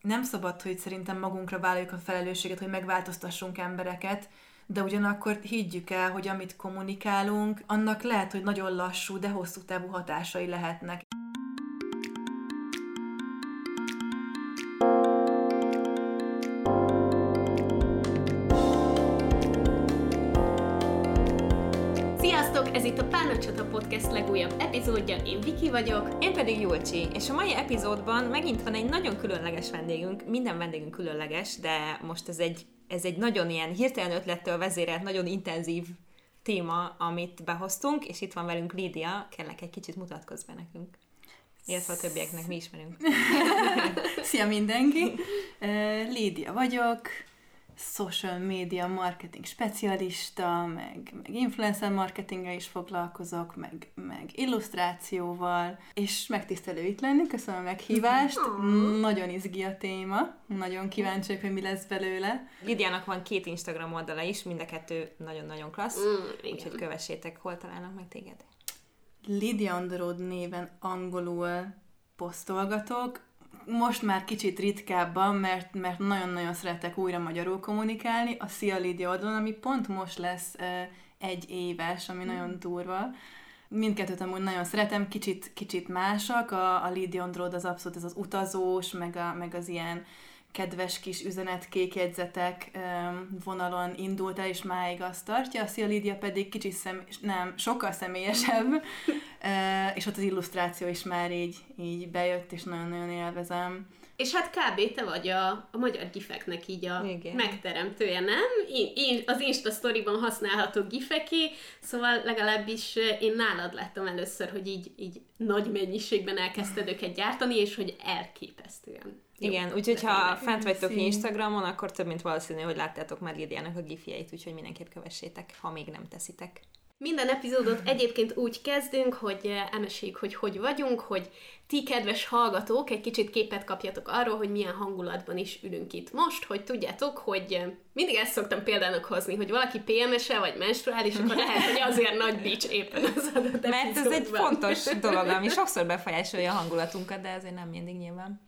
nem szabad, hogy szerintem magunkra vállaljuk a felelősséget, hogy megváltoztassunk embereket, de ugyanakkor higgyük el, hogy amit kommunikálunk, annak lehet, hogy nagyon lassú, de hosszú távú hatásai lehetnek. Ez itt a Párnacsata Podcast legújabb epizódja, én Viki vagyok. Én pedig Julcsi, és a mai epizódban megint van egy nagyon különleges vendégünk, minden vendégünk különleges, de most ez egy, ez egy nagyon ilyen hirtelen ötlettől vezérelt, nagyon intenzív téma, amit behoztunk, és itt van velünk Lídia, kellek egy kicsit mutatkozz be nekünk. Illetve a többieknek mi ismerünk. Szia mindenki! Lídia vagyok, social media marketing specialista, meg, meg influencer marketinggel is foglalkozok, meg, meg illusztrációval, és megtisztelő itt lenni, köszönöm a meghívást, nagyon izgi a téma, nagyon kíváncsi hogy mi lesz belőle. Lidiának van két Instagram oldala is, mind a kettő nagyon-nagyon klassz, mm, úgyhogy kövessétek, hol találnak meg téged. The road néven angolul posztolgatok, most már kicsit ritkábban, mert, mert nagyon-nagyon szeretek újra magyarul kommunikálni, a Szia Lídia oldalon, ami pont most lesz egy éves, ami mm. nagyon durva. Mindkettőt amúgy nagyon szeretem, kicsit, kicsit másak, a, a the road az abszolút ez az utazós, meg, a, meg az ilyen kedves kis üzenetkékjegyzetek vonalon indult el, és máig azt tartja. A Szia Lídia pedig kicsit szem, nem, sokkal személyesebb, és ott az illusztráció is már így, így bejött, és nagyon-nagyon élvezem. És hát kb. te vagy a, a magyar gifeknek így a Igen. megteremtője, nem? Én, én, az Insta Story-ban használható gifeké, szóval legalábbis én nálad láttam először, hogy így, így nagy mennyiségben elkezdted őket gyártani, és hogy elképesztően. Igen, úgyhogy ha fent vagytok Instagramon, akkor több mint valószínű, hogy láttátok már Lidiának a gifjeit, úgyhogy mindenképp kövessétek, ha még nem teszitek. Minden epizódot egyébként úgy kezdünk, hogy emeséljük, hogy hogy vagyunk, hogy ti, kedves hallgatók, egy kicsit képet kapjatok arról, hogy milyen hangulatban is ülünk itt most, hogy tudjátok, hogy mindig ezt szoktam példának hozni, hogy valaki PMS-e vagy menstruális, akkor lehet, hogy azért nagy bics éppen az adott Mert ez egy fontos dolog, ami sokszor befolyásolja a hangulatunkat, de ezért nem mindig nyilván.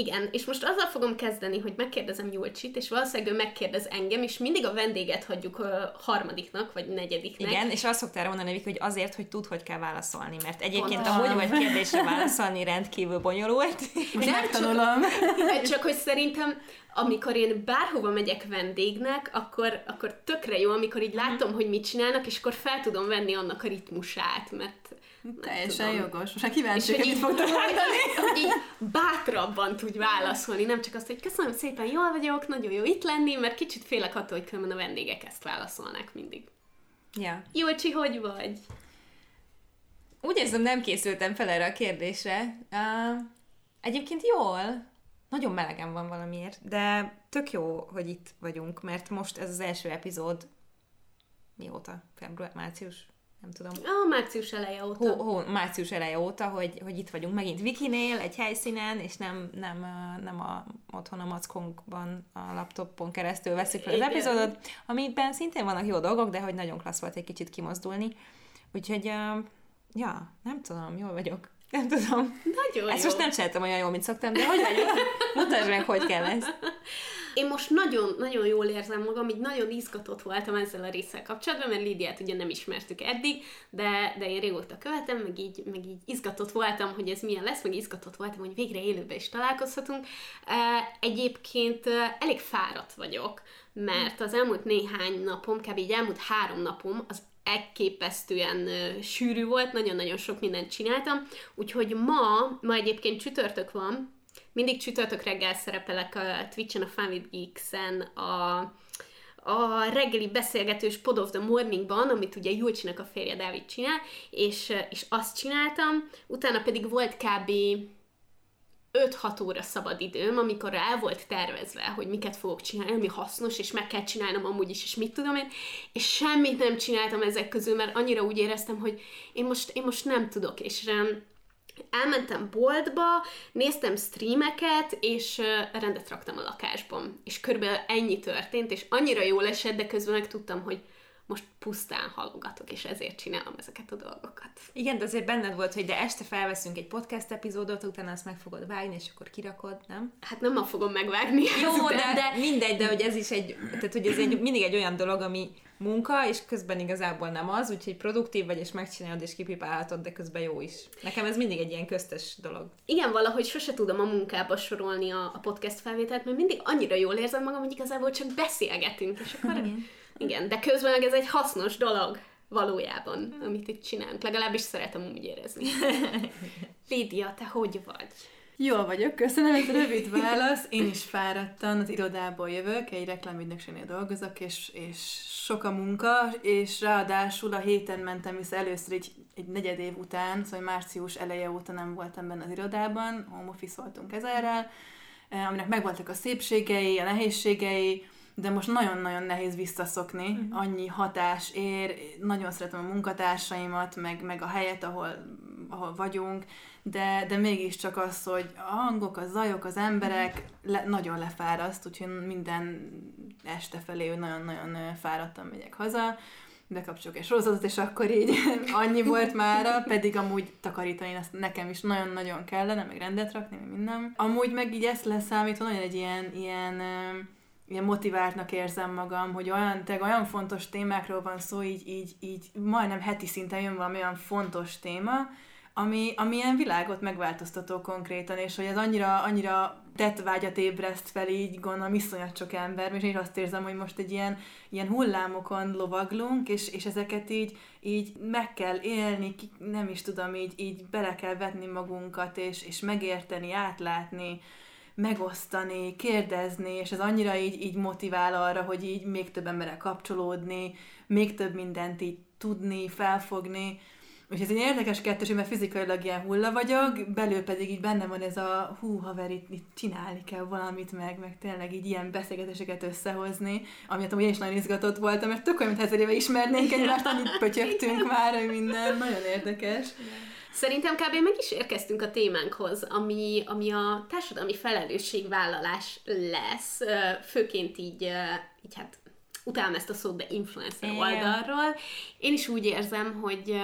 Igen, és most azzal fogom kezdeni, hogy megkérdezem Julcsit, és valószínűleg ő megkérdez engem, és mindig a vendéget hagyjuk a harmadiknak, vagy negyediknek. Igen, és azt szoktál mondani, hogy azért, hogy tud, hogy kell válaszolni, mert egyébként a hogy vagy kérdésre válaszolni rendkívül bonyolult. Megtanulom. Csak hogy szerintem amikor én bárhova megyek vendégnek, akkor, akkor tökre jó, amikor így látom, hogy mit csinálnak, és akkor fel tudom venni annak a ritmusát, mert Teljesen tudom. jogos. Most már kíváncsi, hogy mit fogtok mondani. Hogy így bátrabban tudj válaszolni, nem csak azt, hogy köszönöm szépen, jól vagyok, nagyon jó itt lenni, mert kicsit félek attól, hogy különben a vendégek ezt válaszolnak mindig. Ja. Jócsi, hogy vagy? Úgy érzem, nem készültem fel erre a kérdésre. Uh, egyébként jól. Nagyon melegen van valamiért, de tök jó, hogy itt vagyunk, mert most ez az első epizód mióta? Február, március? Nem tudom. A március eleje óta. Hó, hó, március eleje óta, hogy, hogy itt vagyunk megint Vikinél, egy helyszínen, és nem, nem, nem a, otthon a mackonkban, a laptopon keresztül veszik fel az epizódot, amiben szintén vannak jó dolgok, de hogy nagyon klassz volt egy kicsit kimozdulni. Úgyhogy, ja, nem tudom, jól vagyok. Nem tudom. Nagyon Ezt jó. most nem csináltam olyan jól, mint szoktam, de hogy vagyok? Mutasd meg, hogy kell ezt. Én most nagyon, nagyon jól érzem magam, így nagyon izgatott voltam ezzel a résszel kapcsolatban, mert Lidiát ugye nem ismertük eddig, de, de én régóta követem, meg így, meg így izgatott voltam, hogy ez milyen lesz, meg izgatott voltam, hogy végre élőben is találkozhatunk. Egyébként elég fáradt vagyok, mert az elmúlt néhány napom, kb. így elmúlt három napom, az elképesztően sűrű volt, nagyon-nagyon sok mindent csináltam, úgyhogy ma, ma egyébként csütörtök van, mindig csütörtök reggel szerepelek a Twitch-en, a Fun with Geeks-en, a, a reggeli beszélgetős Pod of the Morningban, amit ugye Julcsinak a férje Dávid csinál, és, és azt csináltam, utána pedig volt kb. 5-6 óra szabad időm, amikor el volt tervezve, hogy miket fogok csinálni, ami hasznos, és meg kell csinálnom amúgy is, és mit tudom én, és semmit nem csináltam ezek közül, mert annyira úgy éreztem, hogy én most, én most nem tudok, és elmentem boltba, néztem streameket, és rendet raktam a lakásban. És körülbelül ennyi történt, és annyira jól esett, de közben meg tudtam, hogy most pusztán hallgatok, és ezért csinálom ezeket a dolgokat. Igen, de azért benned volt, hogy de este felveszünk egy podcast epizódot, utána azt meg fogod vágni, és akkor kirakod, nem? Hát nem ma fogom megvágni. Jó, de, de mindegy, de hogy ez is egy, tehát hogy ez egy, mindig egy olyan dolog, ami munka, és közben igazából nem az, úgyhogy produktív vagy, és megcsinálod, és kipipálhatod, de közben jó is. Nekem ez mindig egy ilyen köztes dolog. Igen, valahogy sose tudom a munkába sorolni a, a podcast felvételt, mert mindig annyira jól érzem magam, hogy igazából csak beszélgetünk, és akkor... Igen. De közben meg ez egy hasznos dolog valójában, amit itt csinálunk. Legalábbis szeretem úgy érezni. Lídia, te hogy vagy? Jól vagyok, köszönöm, egy rövid válasz. Én is fáradtan, az irodából jövök, egy reklámügynökségnél dolgozok, és, és sok a munka, és ráadásul a héten mentem vissza először egy, egy negyed év után, szóval március eleje óta nem voltam benne az irodában, home office voltunk ezerrel, eh, aminek megvoltak a szépségei, a nehézségei, de most nagyon-nagyon nehéz visszaszokni, uh-huh. annyi hatás ér, nagyon szeretem a munkatársaimat, meg, meg a helyet, ahol, ahol vagyunk, de, de mégiscsak az, hogy a hangok, a zajok, az emberek le, nagyon lefáraszt, úgyhogy minden este felé nagyon-nagyon fáradtan megyek haza, bekapcsolok egy sorozatot, és akkor így annyi volt már, pedig amúgy takarítani azt nekem is nagyon-nagyon kellene, meg rendet rakni, meg minden. Amúgy meg így ezt leszámítva nagyon egy ilyen, ilyen ilyen motiváltnak érzem magam, hogy olyan, te olyan fontos témákról van szó, így, így, így majdnem heti szinten jön valami olyan fontos téma, ami, ami ilyen világot megváltoztató konkrétan, és hogy ez annyira, annyira vágyat ébreszt fel, így gondolom iszonyat sok ember, és én azt érzem, hogy most egy ilyen, ilyen hullámokon lovaglunk, és, és ezeket így, így meg kell élni, nem is tudom, így, így bele kell vetni magunkat, és, és megérteni, átlátni, megosztani, kérdezni, és ez annyira így, így motivál arra, hogy így még több emberrel kapcsolódni, még több mindent így tudni, felfogni. Úgyhogy ez egy érdekes kettőség, mert fizikailag ilyen hulla vagyok, belül pedig így benne van ez a hú, haver, itt, itt csinálni kell valamit meg, meg tényleg így ilyen beszélgetéseket összehozni, amit amúgy én is nagyon izgatott voltam, mert tök olyan, mint ezer éve ismernénk egymást, annyit pötyögtünk már, hogy minden, nagyon érdekes. Szerintem kb. meg is érkeztünk a témánkhoz, ami, ami a társadalmi felelősségvállalás lesz, főként így, így hát utálom ezt a szót, de influencer oldalról. Én is úgy érzem, hogy,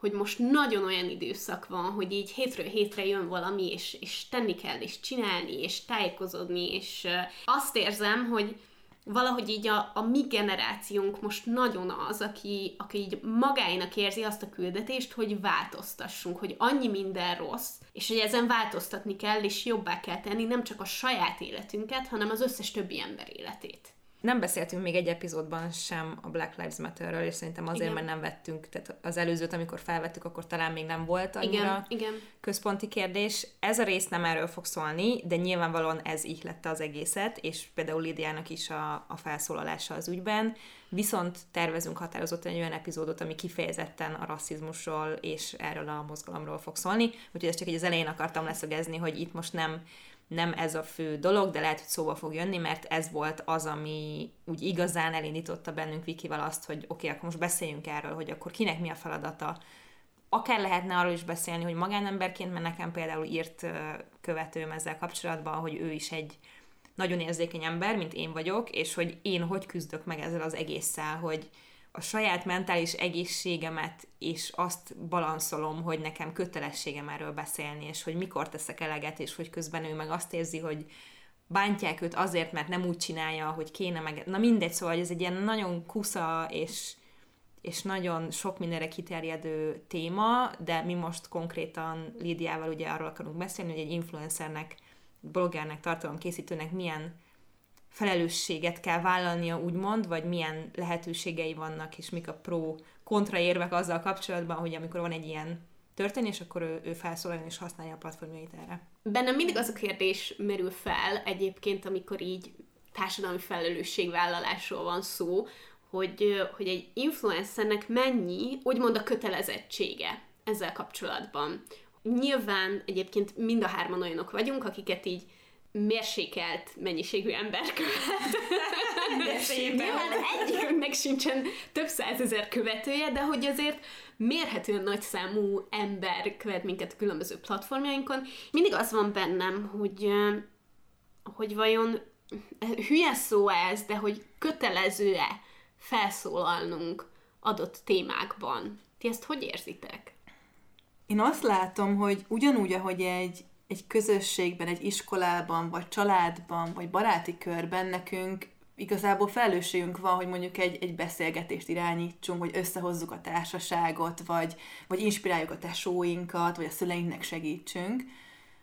hogy most nagyon olyan időszak van, hogy így hétről hétre jön valami, és, és tenni kell, és csinálni, és tájékozódni, és azt érzem, hogy, valahogy így a, a mi generációnk most nagyon az, aki, aki így magáinak érzi azt a küldetést, hogy változtassunk, hogy annyi minden rossz, és hogy ezen változtatni kell, és jobbá kell tenni nem csak a saját életünket, hanem az összes többi ember életét nem beszéltünk még egy epizódban sem a Black Lives Matter-ről, és szerintem azért, igen. mert nem vettünk, tehát az előzőt, amikor felvettük, akkor talán még nem volt annyira igen, igen. központi kérdés. Ez a rész nem erről fog szólni, de nyilvánvalóan ez ihlette az egészet, és például Lidiának is a, a felszólalása az ügyben. Viszont tervezünk határozottan egy olyan epizódot, ami kifejezetten a rasszizmusról és erről a mozgalomról fog szólni, úgyhogy ezt csak egy az elején akartam leszögezni, hogy itt most nem nem ez a fő dolog, de lehet, hogy szóba fog jönni, mert ez volt az, ami úgy igazán elindította bennünk Vikivel azt, hogy oké, okay, akkor most beszéljünk erről, hogy akkor kinek mi a feladata. Akár lehetne arról is beszélni, hogy magánemberként, mert nekem például írt követőm ezzel kapcsolatban, hogy ő is egy nagyon érzékeny ember, mint én vagyok, és hogy én hogy küzdök meg ezzel az egésszel, hogy, a saját mentális egészségemet és azt balanszolom, hogy nekem kötelességem erről beszélni, és hogy mikor teszek eleget, és hogy közben ő meg azt érzi, hogy bántják őt azért, mert nem úgy csinálja, hogy kéne meg. Na mindegy, szóval ez egy ilyen nagyon kusza és, és nagyon sok mindenre kiterjedő téma, de mi most konkrétan Lídiával ugye arról akarunk beszélni, hogy egy influencernek, bloggernek, tartalomkészítőnek milyen felelősséget kell vállalnia, úgymond, vagy milyen lehetőségei vannak, és mik a pro kontraérvek azzal kapcsolatban, hogy amikor van egy ilyen történés, akkor ő, ő felszólal és használja a platformjait erre. Bennem mindig az a kérdés merül fel egyébként, amikor így társadalmi felelősségvállalásról van szó, hogy, hogy egy influencernek mennyi, úgymond a kötelezettsége ezzel kapcsolatban. Nyilván egyébként mind a hárman olyanok vagyunk, akiket így mérsékelt mennyiségű ember követ. Nyilván egyikünknek sincsen több százezer követője, de hogy azért mérhetően nagy számú ember követ minket a különböző platformjainkon. Mindig az van bennem, hogy, hogy vajon hülye szó ez, de hogy kötelező-e felszólalnunk adott témákban. Ti ezt hogy érzitek? Én azt látom, hogy ugyanúgy, ahogy egy, egy közösségben, egy iskolában, vagy családban, vagy baráti körben nekünk igazából felelősségünk van, hogy mondjuk egy, egy beszélgetést irányítsunk, hogy összehozzuk a társaságot, vagy, vagy inspiráljuk a tesóinkat, vagy a szüleinknek segítsünk.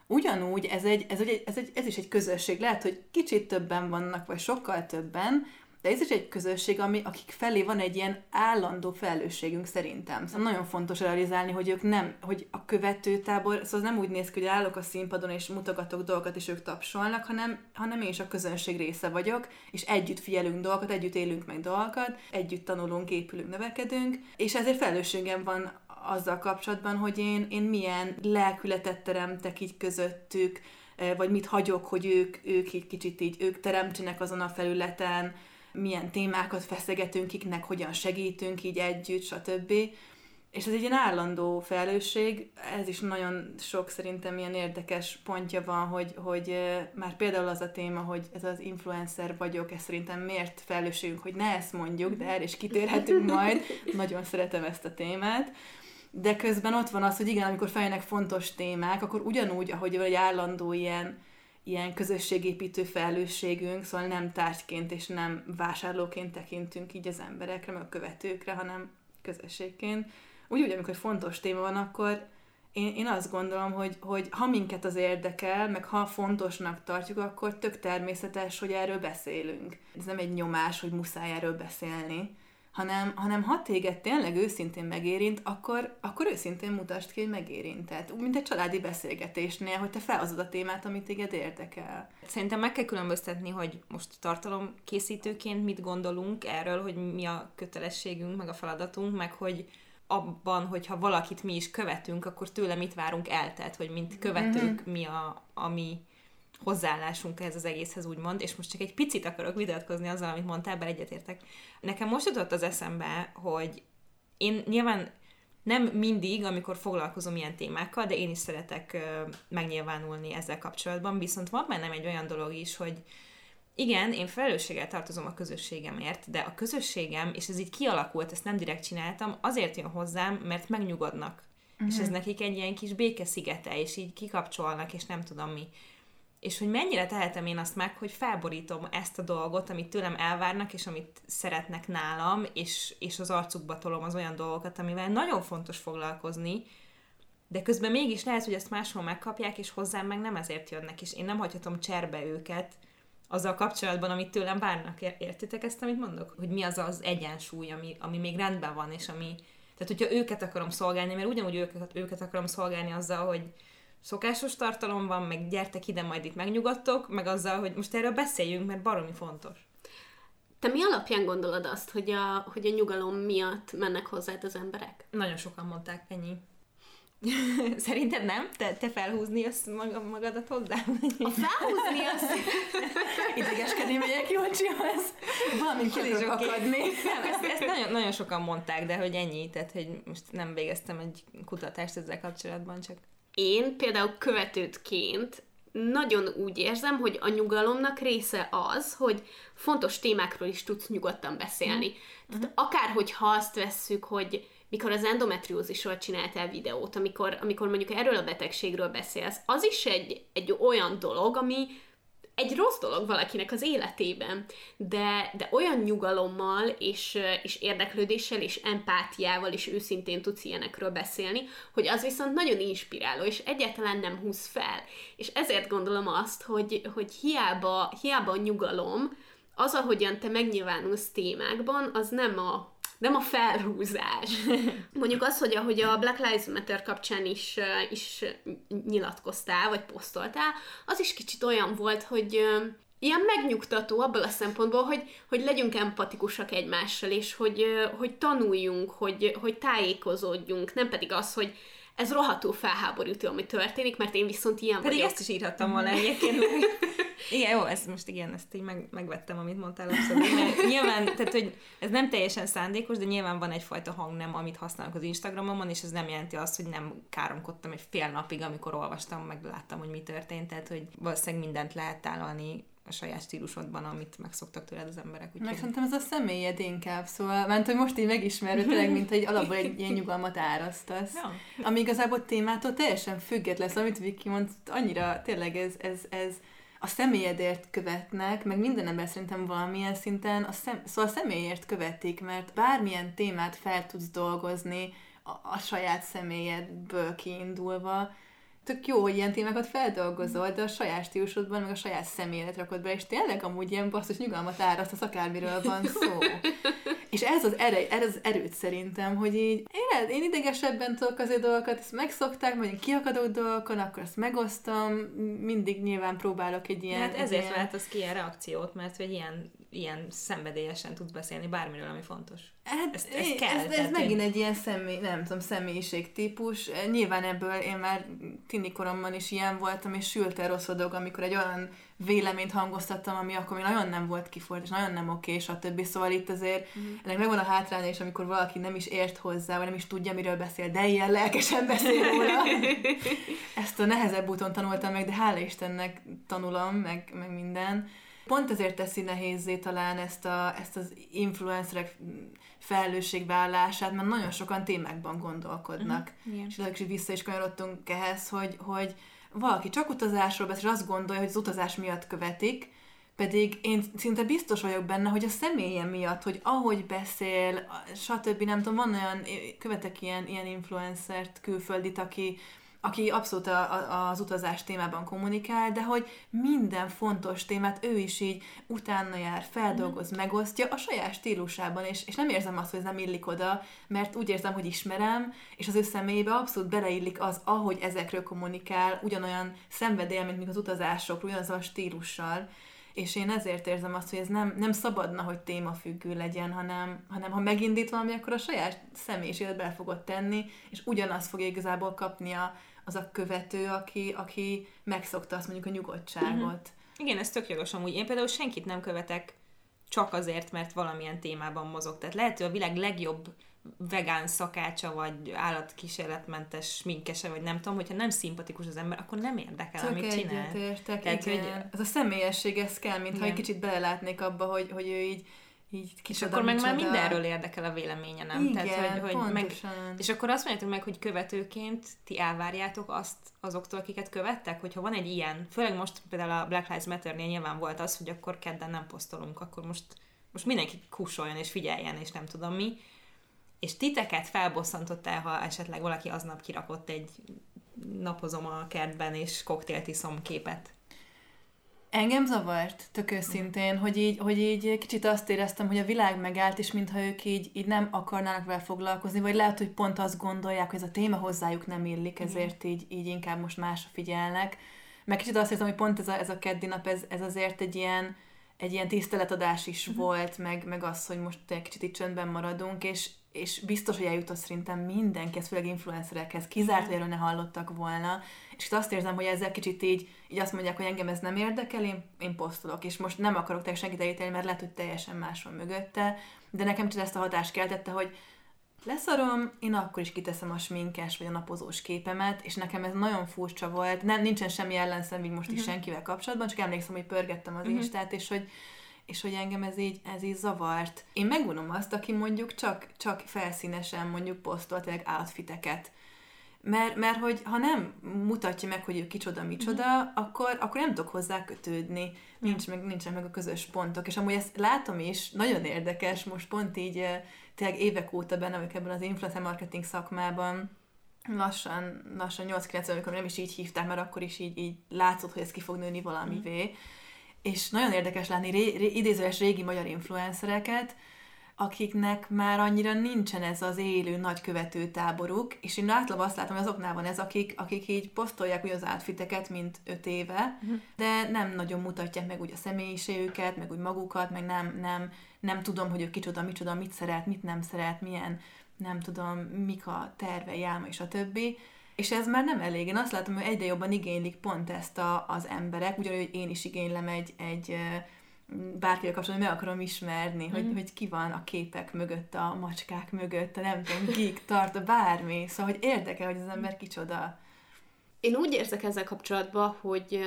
Ugyanúgy ez, egy, ez, egy, ez, egy, ez is egy közösség. Lehet, hogy kicsit többen vannak, vagy sokkal többen, de ez is egy közösség, ami, akik felé van egy ilyen állandó felelősségünk szerintem. Szóval nagyon fontos realizálni, hogy ők nem, hogy a követőtábor, szóval nem úgy néz ki, hogy állok a színpadon és mutogatok dolgokat, és ők tapsolnak, hanem, hanem én is a közönség része vagyok, és együtt figyelünk dolgokat, együtt élünk meg dolgokat, együtt tanulunk, épülünk, növekedünk, és ezért felelősségem van azzal kapcsolatban, hogy én, én milyen lelkületet teremtek így közöttük, vagy mit hagyok, hogy ők, ők egy kicsit így, ők teremtsenek azon a felületen, milyen témákat feszegetünk, kiknek hogyan segítünk így együtt, stb. És ez egy ilyen állandó felelősség, ez is nagyon sok szerintem ilyen érdekes pontja van, hogy, hogy már például az a téma, hogy ez az influencer vagyok, ez szerintem miért felelősségünk, hogy ne ezt mondjuk, de erre is kitérhetünk majd, nagyon szeretem ezt a témát. De közben ott van az, hogy igen, amikor feljönnek fontos témák, akkor ugyanúgy, ahogy egy állandó ilyen ilyen közösségépítő felelősségünk, szóval nem tárgyként és nem vásárlóként tekintünk így az emberekre, meg a követőkre, hanem közösségként. Úgy, amikor fontos téma van, akkor én, én azt gondolom, hogy, hogy ha minket az érdekel, meg ha fontosnak tartjuk, akkor tök természetes, hogy erről beszélünk. Ez nem egy nyomás, hogy muszáj erről beszélni, hanem, hanem ha téged tényleg őszintén megérint, akkor, akkor őszintén mutasd ki, hogy megérint. Tehát mint egy családi beszélgetésnél, hogy te felhozod a témát, amit téged érdekel. Szerintem meg kell különböztetni, hogy most tartalomkészítőként mit gondolunk erről, hogy mi a kötelességünk, meg a feladatunk, meg hogy abban, hogyha valakit mi is követünk, akkor tőle mit várunk el, tehát hogy mint követők mm-hmm. mi a, ami hozzáállásunk ehhez az egészhez, úgymond, és most csak egy picit akarok vitatkozni azzal, amit mondtál, bár egyetértek. Nekem most jutott az eszembe, hogy én nyilván nem mindig, amikor foglalkozom ilyen témákkal, de én is szeretek megnyilvánulni ezzel kapcsolatban, viszont van bennem egy olyan dolog is, hogy igen, én felelősséggel tartozom a közösségemért, de a közösségem, és ez így kialakult, ezt nem direkt csináltam, azért jön hozzám, mert megnyugodnak. Uh-huh. És ez mhm. nekik egy ilyen kis békeszigete, és így kikapcsolnak, és nem tudom mi és hogy mennyire tehetem én azt meg, hogy felborítom ezt a dolgot, amit tőlem elvárnak, és amit szeretnek nálam, és, és az arcukba tolom az olyan dolgokat, amivel nagyon fontos foglalkozni, de közben mégis lehet, hogy ezt máshol megkapják, és hozzám meg nem ezért jönnek, és én nem hagyhatom cserbe őket azzal kapcsolatban, amit tőlem várnak. Értitek ezt, amit mondok? Hogy mi az az egyensúly, ami, ami még rendben van, és ami... Tehát, hogyha őket akarom szolgálni, mert ugyanúgy őket, őket akarom szolgálni azzal, hogy, szokásos tartalom van, meg gyertek ide, majd itt megnyugodtok, meg azzal, hogy most erről beszéljünk, mert baromi fontos. Te mi alapján gondolod azt, hogy a, hogy a nyugalom miatt mennek hozzád az emberek? Nagyon sokan mondták, ennyi. Szerinted nem? Te, te felhúzni azt maga, magadat hozzá? A felhúzni azt? Idegeskedni megyek ez Valami ki is akadni. Nem, ezt, ezt nagyon, nagyon sokan mondták, de hogy ennyi, tehát hogy most nem végeztem egy kutatást ezzel kapcsolatban, csak én például követőtként nagyon úgy érzem, hogy a nyugalomnak része az, hogy fontos témákról is tudsz nyugodtan beszélni. Mm. Tehát mhm. akár, hogyha azt vesszük, hogy mikor az endometriózisról csináltál videót, amikor, amikor mondjuk erről a betegségről beszélsz, az is egy, egy olyan dolog, ami, egy rossz dolog valakinek az életében, de, de olyan nyugalommal és, és érdeklődéssel és empátiával is őszintén tudsz ilyenekről beszélni, hogy az viszont nagyon inspiráló, és egyáltalán nem húz fel. És ezért gondolom azt, hogy, hogy hiába, hiába a nyugalom, az, ahogyan te megnyilvánulsz témákban, az nem a nem a felhúzás. Mondjuk az, hogy ahogy a Black Lives Matter kapcsán is, is nyilatkoztál, vagy posztoltál, az is kicsit olyan volt, hogy ilyen megnyugtató abból a szempontból, hogy, hogy legyünk empatikusak egymással, és hogy, hogy tanuljunk, hogy, hogy tájékozódjunk, nem pedig az, hogy ez rohadtul felháborító, ami történik, mert én viszont ilyen Pedig vagyok. ezt is írhattam volna egyébként. igen, jó, ezt most igen, ezt így meg, megvettem, amit mondtál abszolút. Mert nyilván, tehát, hogy ez nem teljesen szándékos, de nyilván van egyfajta hangnem, amit használok az Instagramon, és ez nem jelenti azt, hogy nem káromkodtam egy fél napig, amikor olvastam, meg láttam, hogy mi történt, tehát, hogy valószínűleg mindent lehet tálalni a saját stílusodban, amit megszoktak tőled az emberek. Úgyhogy... Meg szerintem ez a személyed inkább, szóval, mert hogy most így megismerő, tényleg, mint hogy alapból egy ilyen nyugalmat árasztasz. Ja. Ami igazából témától teljesen független, lesz, amit Viki mond, annyira tényleg ez, ez, ez a személyedért követnek, meg minden ember szerintem valamilyen szinten, a szem, szóval a személyért követik, mert bármilyen témát fel tudsz dolgozni a, a saját személyedből kiindulva, tök jó, hogy ilyen témákat feldolgozol, de a saját stílusodban, meg a saját személyedet rakod be, és tényleg amúgy ilyen basszus nyugalmat áraszt, akármiről van szó. és ez az, erő, ez az erőt szerintem, hogy így én, én idegesebben tudok azért dolgokat, ezt megszokták, vagy én kiakadok dolgokon, akkor ezt megosztom, mindig nyilván próbálok egy ilyen... Hát ezért ilyen... váltasz ki ilyen reakciót, mert hogy ilyen, ilyen szenvedélyesen tudsz beszélni bármiről, ami fontos. Hát ez, ez, kell, ez, ez megint egy ilyen személy, nem tudom, személyiségtípus. Nyilván ebből én már tini koromban is ilyen voltam, és sült el rossz dolog, amikor egy olyan véleményt hangoztattam, ami akkor még nagyon nem volt kifolt, és nagyon nem oké, és a többi. Szóval itt azért mm. ennek megvan a hátránya, és amikor valaki nem is ért hozzá, vagy nem is tudja, miről beszél, de ilyen lelkesen beszél róla. Ezt a nehezebb úton tanultam meg, de hála Istennek tanulom, meg, meg minden. Pont ezért teszi nehézé talán ezt, a, ezt az influencerek felelősségvállását, mert nagyon sokan témákban gondolkodnak. Uh-huh. És is vissza is kanyarodtunk ehhez, hogy, hogy valaki csak utazásról beszél, és azt gondolja, hogy az utazás miatt követik, pedig én szinte biztos vagyok benne, hogy a személye miatt, hogy ahogy beszél, stb. nem tudom, van olyan, követek ilyen, ilyen influencert, külföldit, aki aki abszolút a, a, az utazás témában kommunikál, de hogy minden fontos témát ő is így utána jár, feldolgoz, mm. megosztja a saját stílusában, és, és nem érzem azt, hogy ez nem illik oda, mert úgy érzem, hogy ismerem, és az ő személyébe abszolút beleillik az, ahogy ezekről kommunikál, ugyanolyan szenvedél, mint még az utazásokról, ugyanazzal a stílussal, és én ezért érzem azt, hogy ez nem, nem szabadna, hogy témafüggő legyen, hanem, hanem ha megindít valami, akkor a saját személyiséget be fogod tenni, és ugyanazt fogja igazából kapni a, az a követő, aki, aki megszokta azt mondjuk a nyugodtságot. Uh-huh. Igen, ez tök jogos amúgy. Én például senkit nem követek csak azért, mert valamilyen témában mozog. Tehát lehet, hogy a világ legjobb vegán szakácsa, vagy állatkísérletmentes sminkese, vagy nem tudom, hogyha nem szimpatikus az ember, akkor nem érdekel, Csak amit csinál. Értek, Tehát, igen. Hogy... Ez a személyesség, ez kell, mintha egy kicsit belelátnék abba, hogy, hogy ő így így És akkor meg már mindenről érdekel a véleménye, nem? Igen, Tehát, hogy, hogy meg, És akkor azt mondjátok meg, hogy követőként ti elvárjátok azt azoktól, akiket követtek, hogyha van egy ilyen, főleg most például a Black Lives Matter-nél nyilván volt az, hogy akkor kedden nem posztolunk, akkor most, most mindenki kussoljon és figyeljen, és nem tudom mi. És titeket felbosszantott el, ha esetleg valaki aznap kirakott egy napozom a kertben, és koktélt iszom képet? Engem zavart, tök őszintén, hogy így, hogy így kicsit azt éreztem, hogy a világ megállt, és mintha ők így, így nem akarnának vele foglalkozni, vagy lehet, hogy pont azt gondolják, hogy ez a téma hozzájuk nem illik, ezért így, így inkább most másra figyelnek. Meg kicsit azt érzem, hogy pont ez a, ez a keddi nap, ez, ez azért egy ilyen, egy ilyen tiszteletadás is uh-huh. volt, meg, meg az, hogy most egy kicsit itt csöndben maradunk, és, és biztos, hogy eljutott szerintem mindenki, főleg influencerekhez, kizárt, hogy erről ne hallottak volna, és itt azt érzem, hogy ezzel kicsit így, így azt mondják, hogy engem ez nem érdekel, én, én posztolok, és most nem akarok teljesen senkit elítélni, mert lehet, hogy teljesen más van mögötte, de nekem csak ezt a hatást keltette, hogy leszarom, én akkor is kiteszem a sminkes vagy a napozós képemet, és nekem ez nagyon furcsa volt, nem, nincsen semmi ellenszem így most uh-huh. is mhm. senkivel kapcsolatban, csak emlékszem, hogy pörgettem az uh-huh. Instát, és hogy és hogy engem ez így, ez így zavart. Én megvonom azt, aki mondjuk csak, csak felszínesen mondjuk posztolt tényleg outfiteket. Mert, mert hogy ha nem mutatja meg, hogy ő kicsoda, micsoda, mm. akkor, akkor nem tudok hozzá kötődni, nincs meg, nincsen meg a közös pontok. És amúgy ezt látom is, nagyon érdekes, most pont így tényleg évek óta benne vagyok ebben az influencer marketing szakmában, lassan, lassan 8-9 amikor nem is így hívták, mert akkor is így, így látszott, hogy ez ki fog nőni valamivé. Mm. És nagyon érdekes látni ré, ré, idézőes régi magyar influencereket, akiknek már annyira nincsen ez az élő nagy követő táboruk, és én általában azt látom, hogy azoknál van ez, akik, akik így posztolják úgy az átfiteket, mint öt éve, uh-huh. de nem nagyon mutatják meg úgy a személyiségüket, meg úgy magukat, meg nem, nem, nem tudom, hogy ő kicsoda, micsoda, mit szeret, mit nem szeret, milyen, nem tudom, mik a tervei, álma és a többi. És ez már nem elég. Én azt látom, hogy egyre jobban igénylik pont ezt a, az emberek, ugyanúgy, hogy én is igénylem egy, egy bárkivel kapcsolatban meg akarom ismerni, mm. hogy, hogy ki van a képek mögött, a macskák mögött, a nem tudom, geek, tart, bármi. Szóval, hogy érdekel, hogy az ember kicsoda. Én úgy érzek ezzel kapcsolatban, hogy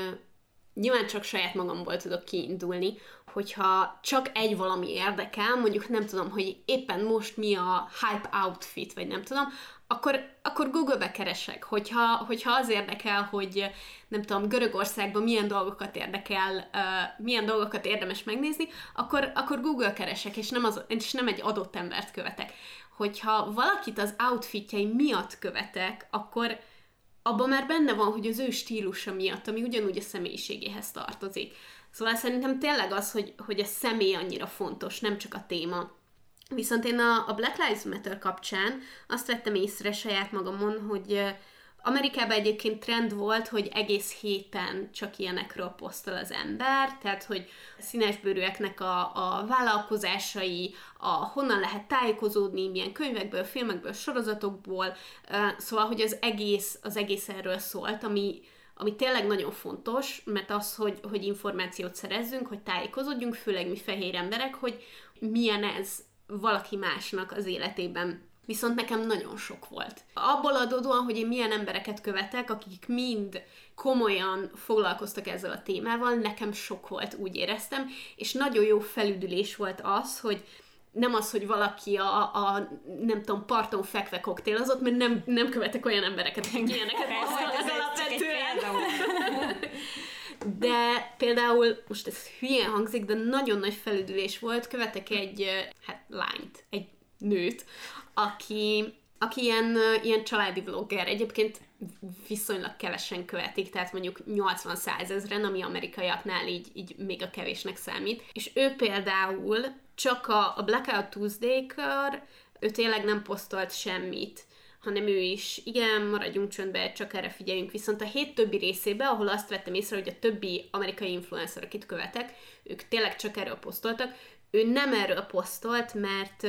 nyilván csak saját magamból tudok kiindulni, hogyha csak egy valami érdekel, mondjuk nem tudom, hogy éppen most mi a hype outfit, vagy nem tudom, akkor, akkor Google-be keresek. Hogyha, hogyha az érdekel, hogy nem tudom, Görögországban milyen dolgokat érdekel, uh, milyen dolgokat érdemes megnézni, akkor, akkor Google keresek, és nem, az, és nem egy adott embert követek. Hogyha valakit az outfitjei miatt követek, akkor abban már benne van, hogy az ő stílusa miatt, ami ugyanúgy a személyiségéhez tartozik. Szóval szerintem tényleg az, hogy, hogy a személy annyira fontos, nem csak a téma. Viszont én a, a Black Lives Matter kapcsán azt vettem észre saját magamon, hogy Amerikában egyébként trend volt, hogy egész héten csak ilyenekről posztol az ember, tehát hogy a színesbőrűeknek a, a vállalkozásai, a honnan lehet tájékozódni, milyen könyvekből, filmekből, sorozatokból, szóval, hogy az egész, az egész erről szólt, ami, ami tényleg nagyon fontos, mert az, hogy, hogy információt szerezzünk, hogy tájékozódjunk, főleg mi fehér emberek, hogy milyen ez valaki másnak az életében. Viszont nekem nagyon sok volt. Abból adódóan, hogy én milyen embereket követek, akik mind komolyan foglalkoztak ezzel a témával, nekem sok volt, úgy éreztem, és nagyon jó felüdülés volt az, hogy nem az, hogy valaki a, a nem tudom, parton fekve koktélozott, mert nem, nem követek olyan embereket, akik ilyeneket alapvetően. De például, most ez hülyén hangzik, de nagyon nagy felüdülés volt, követek egy, hát lányt, egy nőt, aki, aki ilyen, ilyen családi vlogger. Egyébként viszonylag kevesen követik, tehát mondjuk 80-100 ezeren, ami amerikaiaknál így, így még a kevésnek számít. És ő például csak a, a Blackout Tuesday-kor, ő tényleg nem posztolt semmit hanem ő is, igen, maradjunk csöndbe, csak erre figyeljünk. Viszont a hét többi részébe, ahol azt vettem észre, hogy a többi amerikai influencer, akit követek, ők tényleg csak erről posztoltak, ő nem erről posztolt, mert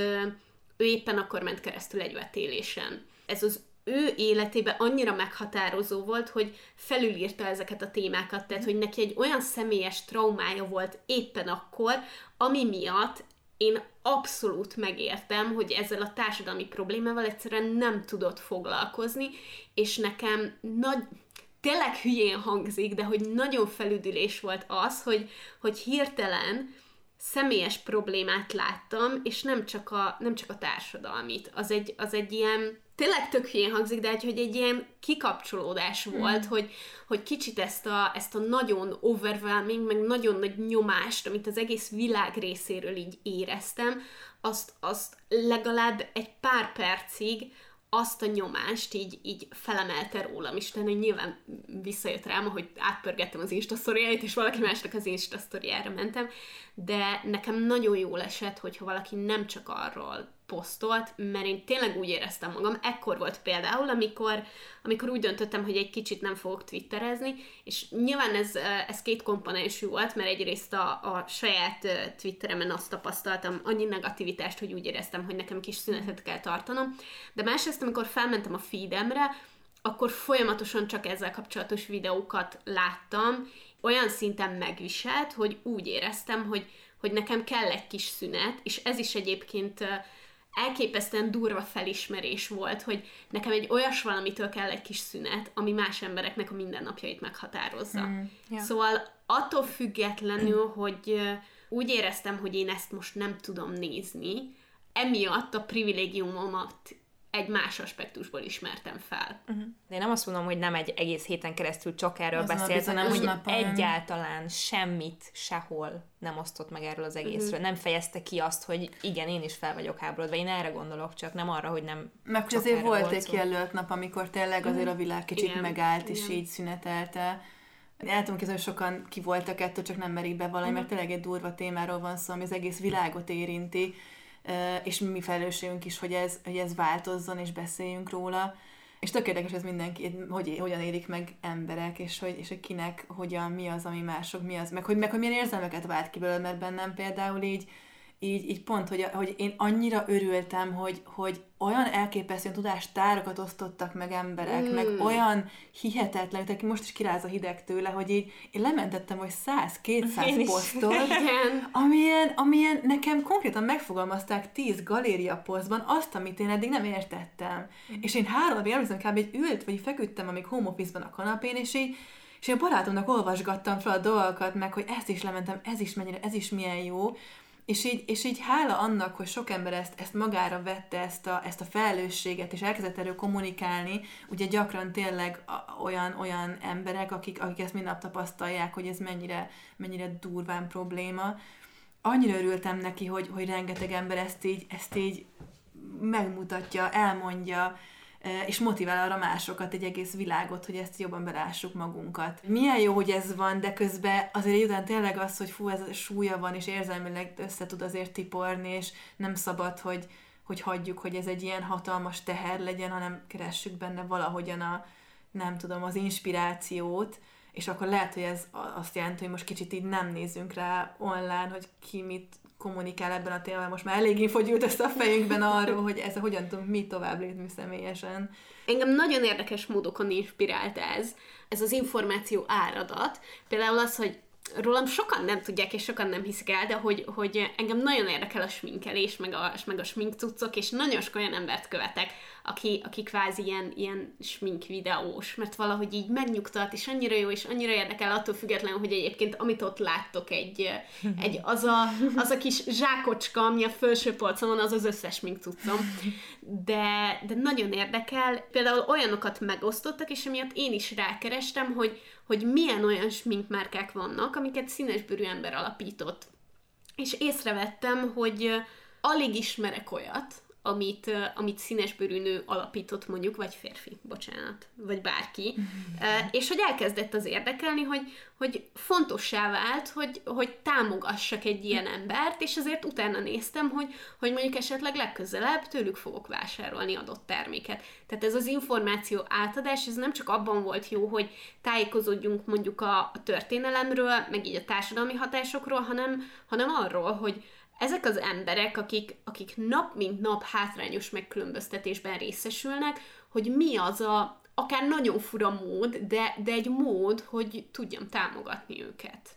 ő éppen akkor ment keresztül egy vetélésen. Ez az ő életében annyira meghatározó volt, hogy felülírta ezeket a témákat, tehát hogy neki egy olyan személyes traumája volt éppen akkor, ami miatt én abszolút megértem, hogy ezzel a társadalmi problémával egyszerűen nem tudott foglalkozni, és nekem nagy, tényleg hülyén hangzik, de hogy nagyon felüdülés volt az, hogy, hogy hirtelen személyes problémát láttam, és nem csak a, nem csak a társadalmit. Az egy, az egy ilyen, tényleg tök hülyén hangzik, de hogy egy ilyen kikapcsolódás mm. volt, hogy, hogy kicsit ezt a, ezt a nagyon overwhelming, meg nagyon nagy nyomást, amit az egész világ részéről így éreztem, azt, azt legalább egy pár percig azt a nyomást így, így felemelte rólam, és utána nyilván visszajött rám, hogy átpörgettem az Insta és valaki másnak az Insta mentem, de nekem nagyon jól esett, hogyha valaki nem csak arról posztolt, mert én tényleg úgy éreztem magam. Ekkor volt például, amikor, amikor úgy döntöttem, hogy egy kicsit nem fogok twitterezni, és nyilván ez, ez két komponensű volt, mert egyrészt a, a saját Twitteremen azt tapasztaltam, annyi negativitást, hogy úgy éreztem, hogy nekem kis szünetet kell tartanom, de másrészt, amikor felmentem a feedemre, akkor folyamatosan csak ezzel kapcsolatos videókat láttam, olyan szinten megviselt, hogy úgy éreztem, hogy, hogy nekem kell egy kis szünet, és ez is egyébként elképesztően durva felismerés volt, hogy nekem egy olyas valamitől kell egy kis szünet, ami más embereknek a mindennapjait meghatározza. Mm, yeah. Szóval attól függetlenül, hogy úgy éreztem, hogy én ezt most nem tudom nézni, emiatt a privilégiumomat egy más aspektusból ismertem fel. Uh-huh. De én nem azt mondom, hogy nem egy egész héten keresztül csak erről Azon beszélt, hanem hogy napon. egyáltalán semmit sehol nem osztott meg erről az egészről. Uh-huh. Nem fejezte ki azt, hogy igen, én is fel vagyok háborodva. Én erre gondolok, csak nem arra, hogy nem Meg hogy azért volt egy kijelölt nap, amikor tényleg azért a világ kicsit igen, megállt, igen. és így szünetelte. El tudom képzelni, hogy sokan ki voltak ettől, csak nem merik be valami, uh-huh. mert tényleg egy durva témáról van szó, ami az egész világot érinti és mi felelősségünk is, hogy ez, hogy ez változzon, és beszéljünk róla. És tök érdekes ez mindenki, hogy hogyan élik meg emberek, és hogy, és hogy kinek, hogyan, mi az, ami mások, mi az, meg hogy, meg hogy milyen érzelmeket vált ki belőle, mert bennem például így, így, így pont, hogy, hogy én annyira örültem, hogy, hogy olyan elképesztően tudástárokat osztottak meg emberek, mm. meg olyan hihetetlen, aki most is kiráz a hideg tőle, hogy így én lementettem, hogy 100-200 posztot, amilyen, amilyen nekem konkrétan megfogalmazták 10 galéria posztban azt, amit én eddig nem értettem. Mm. És én három napig emlékszem, kb. egy ült, vagy feküdtem, amíg home office-ban a kanapén, és így és a barátomnak olvasgattam fel a dolgokat, meg hogy ezt is lementem, ez is mennyire, ez is milyen jó, és így, és így hála annak, hogy sok ember ezt, ezt magára vette, ezt a, ezt a felelősséget, és elkezdett erről kommunikálni, ugye gyakran tényleg olyan, olyan emberek, akik, akik ezt mind nap tapasztalják, hogy ez mennyire, mennyire durván probléma. Annyira örültem neki, hogy, hogy rengeteg ember ezt így, ezt így megmutatja, elmondja, és motivál arra másokat, egy egész világot, hogy ezt jobban belássuk magunkat. Milyen jó, hogy ez van, de közben azért után tényleg az, hogy fú, ez súlya van, és érzelmileg össze tud azért tiporni, és nem szabad, hogy, hogy hagyjuk, hogy ez egy ilyen hatalmas teher legyen, hanem keressük benne valahogyan a, nem tudom, az inspirációt, és akkor lehet, hogy ez azt jelenti, hogy most kicsit így nem nézünk rá online, hogy ki mit kommunikál ebben a témában. Most már elég info gyűlt ezt a fejünkben arról, hogy ez hogyan tudunk mi tovább lépni személyesen. Engem nagyon érdekes módokon inspirált ez, ez az információ áradat. Például az, hogy rólam sokan nem tudják, és sokan nem hiszik el, de hogy, hogy engem nagyon érdekel a sminkelés, meg a, meg a sminkcuccok, és nagyon sok olyan embert követek, aki, aki kvázi ilyen, ilyen smink videós, mert valahogy így megnyugtat, és annyira jó, és annyira érdekel attól függetlenül, hogy egyébként amit ott láttok, egy, egy az, a, az a kis zsákocska, ami a felső polcon van, az az összes sminkcuccom. De, de nagyon érdekel. Például olyanokat megosztottak, és emiatt én is rákerestem, hogy, hogy milyen olyan sminkmárkák vannak, amiket színesbőrű ember alapított. És észrevettem, hogy alig ismerek olyat, amit, amit színesbőrű nő alapított mondjuk, vagy férfi, bocsánat, vagy bárki, és hogy elkezdett az érdekelni, hogy, hogy fontossá vált, hogy, hogy támogassak egy ilyen embert, és azért utána néztem, hogy, hogy mondjuk esetleg legközelebb tőlük fogok vásárolni adott terméket. Tehát ez az információ átadás, ez nem csak abban volt jó, hogy tájékozódjunk mondjuk a, a történelemről, meg így a társadalmi hatásokról, hanem, hanem arról, hogy, ezek az emberek, akik, akik nap mint nap hátrányos megkülönböztetésben részesülnek, hogy mi az a akár nagyon fura mód, de, de egy mód, hogy tudjam támogatni őket.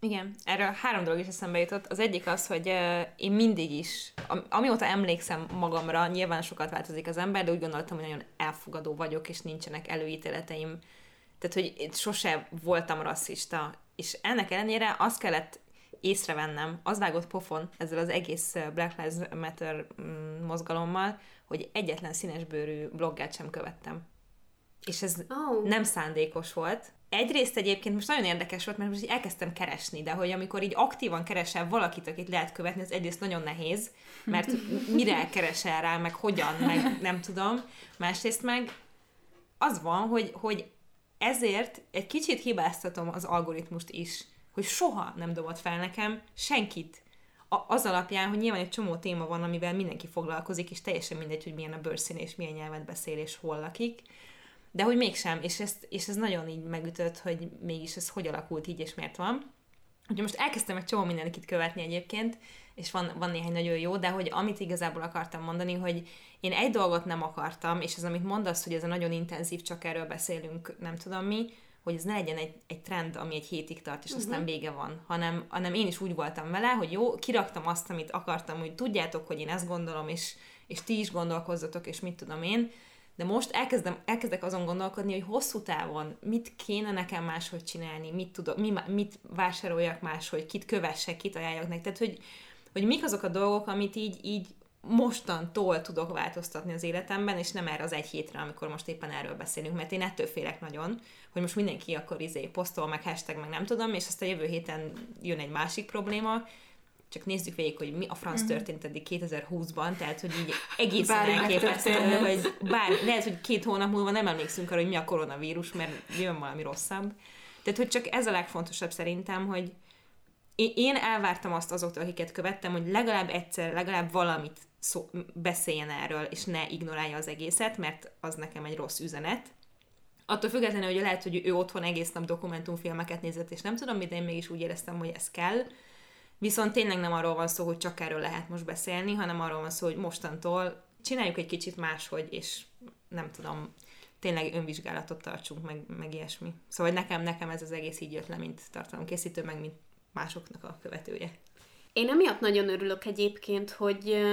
Igen, erről három dolog is eszembe jutott. Az egyik az, hogy uh, én mindig is, am- amióta emlékszem magamra, nyilván sokat változik az ember, de úgy gondoltam, hogy nagyon elfogadó vagyok, és nincsenek előítéleteim. Tehát, hogy én sose voltam rasszista. És ennek ellenére azt kellett észrevennem, az vágott pofon ezzel az egész Black Lives Matter mm, mozgalommal, hogy egyetlen színesbőrű bloggát sem követtem. És ez oh. nem szándékos volt. Egyrészt egyébként most nagyon érdekes volt, mert most így elkezdtem keresni, de hogy amikor így aktívan keresel valakit, akit lehet követni, az egyrészt nagyon nehéz, mert mire keresel rá, meg hogyan, meg nem tudom. Másrészt meg az van, hogy, hogy ezért egy kicsit hibáztatom az algoritmust is hogy soha nem dobott fel nekem senkit a, az alapján, hogy nyilván egy csomó téma van, amivel mindenki foglalkozik, és teljesen mindegy, hogy milyen a bőrszín, és milyen nyelvet beszél, és hol lakik. De hogy mégsem, és, ezt, és ez nagyon így megütött, hogy mégis ez hogy alakult így, és miért van. Úgyhogy most elkezdtem egy csomó mindenkit követni egyébként, és van, van néhány nagyon jó, de hogy amit igazából akartam mondani, hogy én egy dolgot nem akartam, és az, amit mondasz, hogy ez a nagyon intenzív, csak erről beszélünk, nem tudom mi, hogy ez ne legyen egy, egy trend, ami egy hétig tart, és uh-huh. aztán vége van, hanem, hanem én is úgy voltam vele, hogy jó, kiraktam azt, amit akartam, hogy tudjátok, hogy én ezt gondolom, és, és ti is gondolkozzatok, és mit tudom én, de most elkezdem, elkezdek azon gondolkodni, hogy hosszú távon mit kéne nekem máshogy csinálni, mit, tudok, mi, mit vásároljak máshogy, kit kövessek, kit ajánljak nektek, tehát hogy, hogy mik azok a dolgok, amit így, így mostantól tudok változtatni az életemben, és nem erre az egy hétre, amikor most éppen erről beszélünk, mert én ettől félek nagyon, hogy most mindenki akkor izé posztol, meg hashtag, meg nem tudom, és aztán jövő héten jön egy másik probléma, csak nézzük végig, hogy mi a franc mm-hmm. történt eddig 2020-ban, tehát, hogy így egészen elképesztő, hogy bár lehet, hogy két hónap múlva nem emlékszünk arra, hogy mi a koronavírus, mert jön valami rosszabb. Tehát, hogy csak ez a legfontosabb szerintem, hogy én elvártam azt azoktól, akiket követtem, hogy legalább egyszer, legalább valamit szó, beszéljen erről, és ne ignorálja az egészet, mert az nekem egy rossz üzenet. Attól függetlenül, hogy lehet, hogy ő otthon egész nap dokumentumfilmeket nézett, és nem tudom, de én mégis úgy éreztem, hogy ez kell. Viszont tényleg nem arról van szó, hogy csak erről lehet most beszélni, hanem arról van szó, hogy mostantól csináljuk egy kicsit máshogy, és nem tudom, tényleg önvizsgálatot tartsunk, meg, meg ilyesmi. Szóval nekem, nekem ez az egész így jött le, mint tartalomkészítő, meg mint másoknak a követője. Én emiatt nagyon örülök egyébként, hogy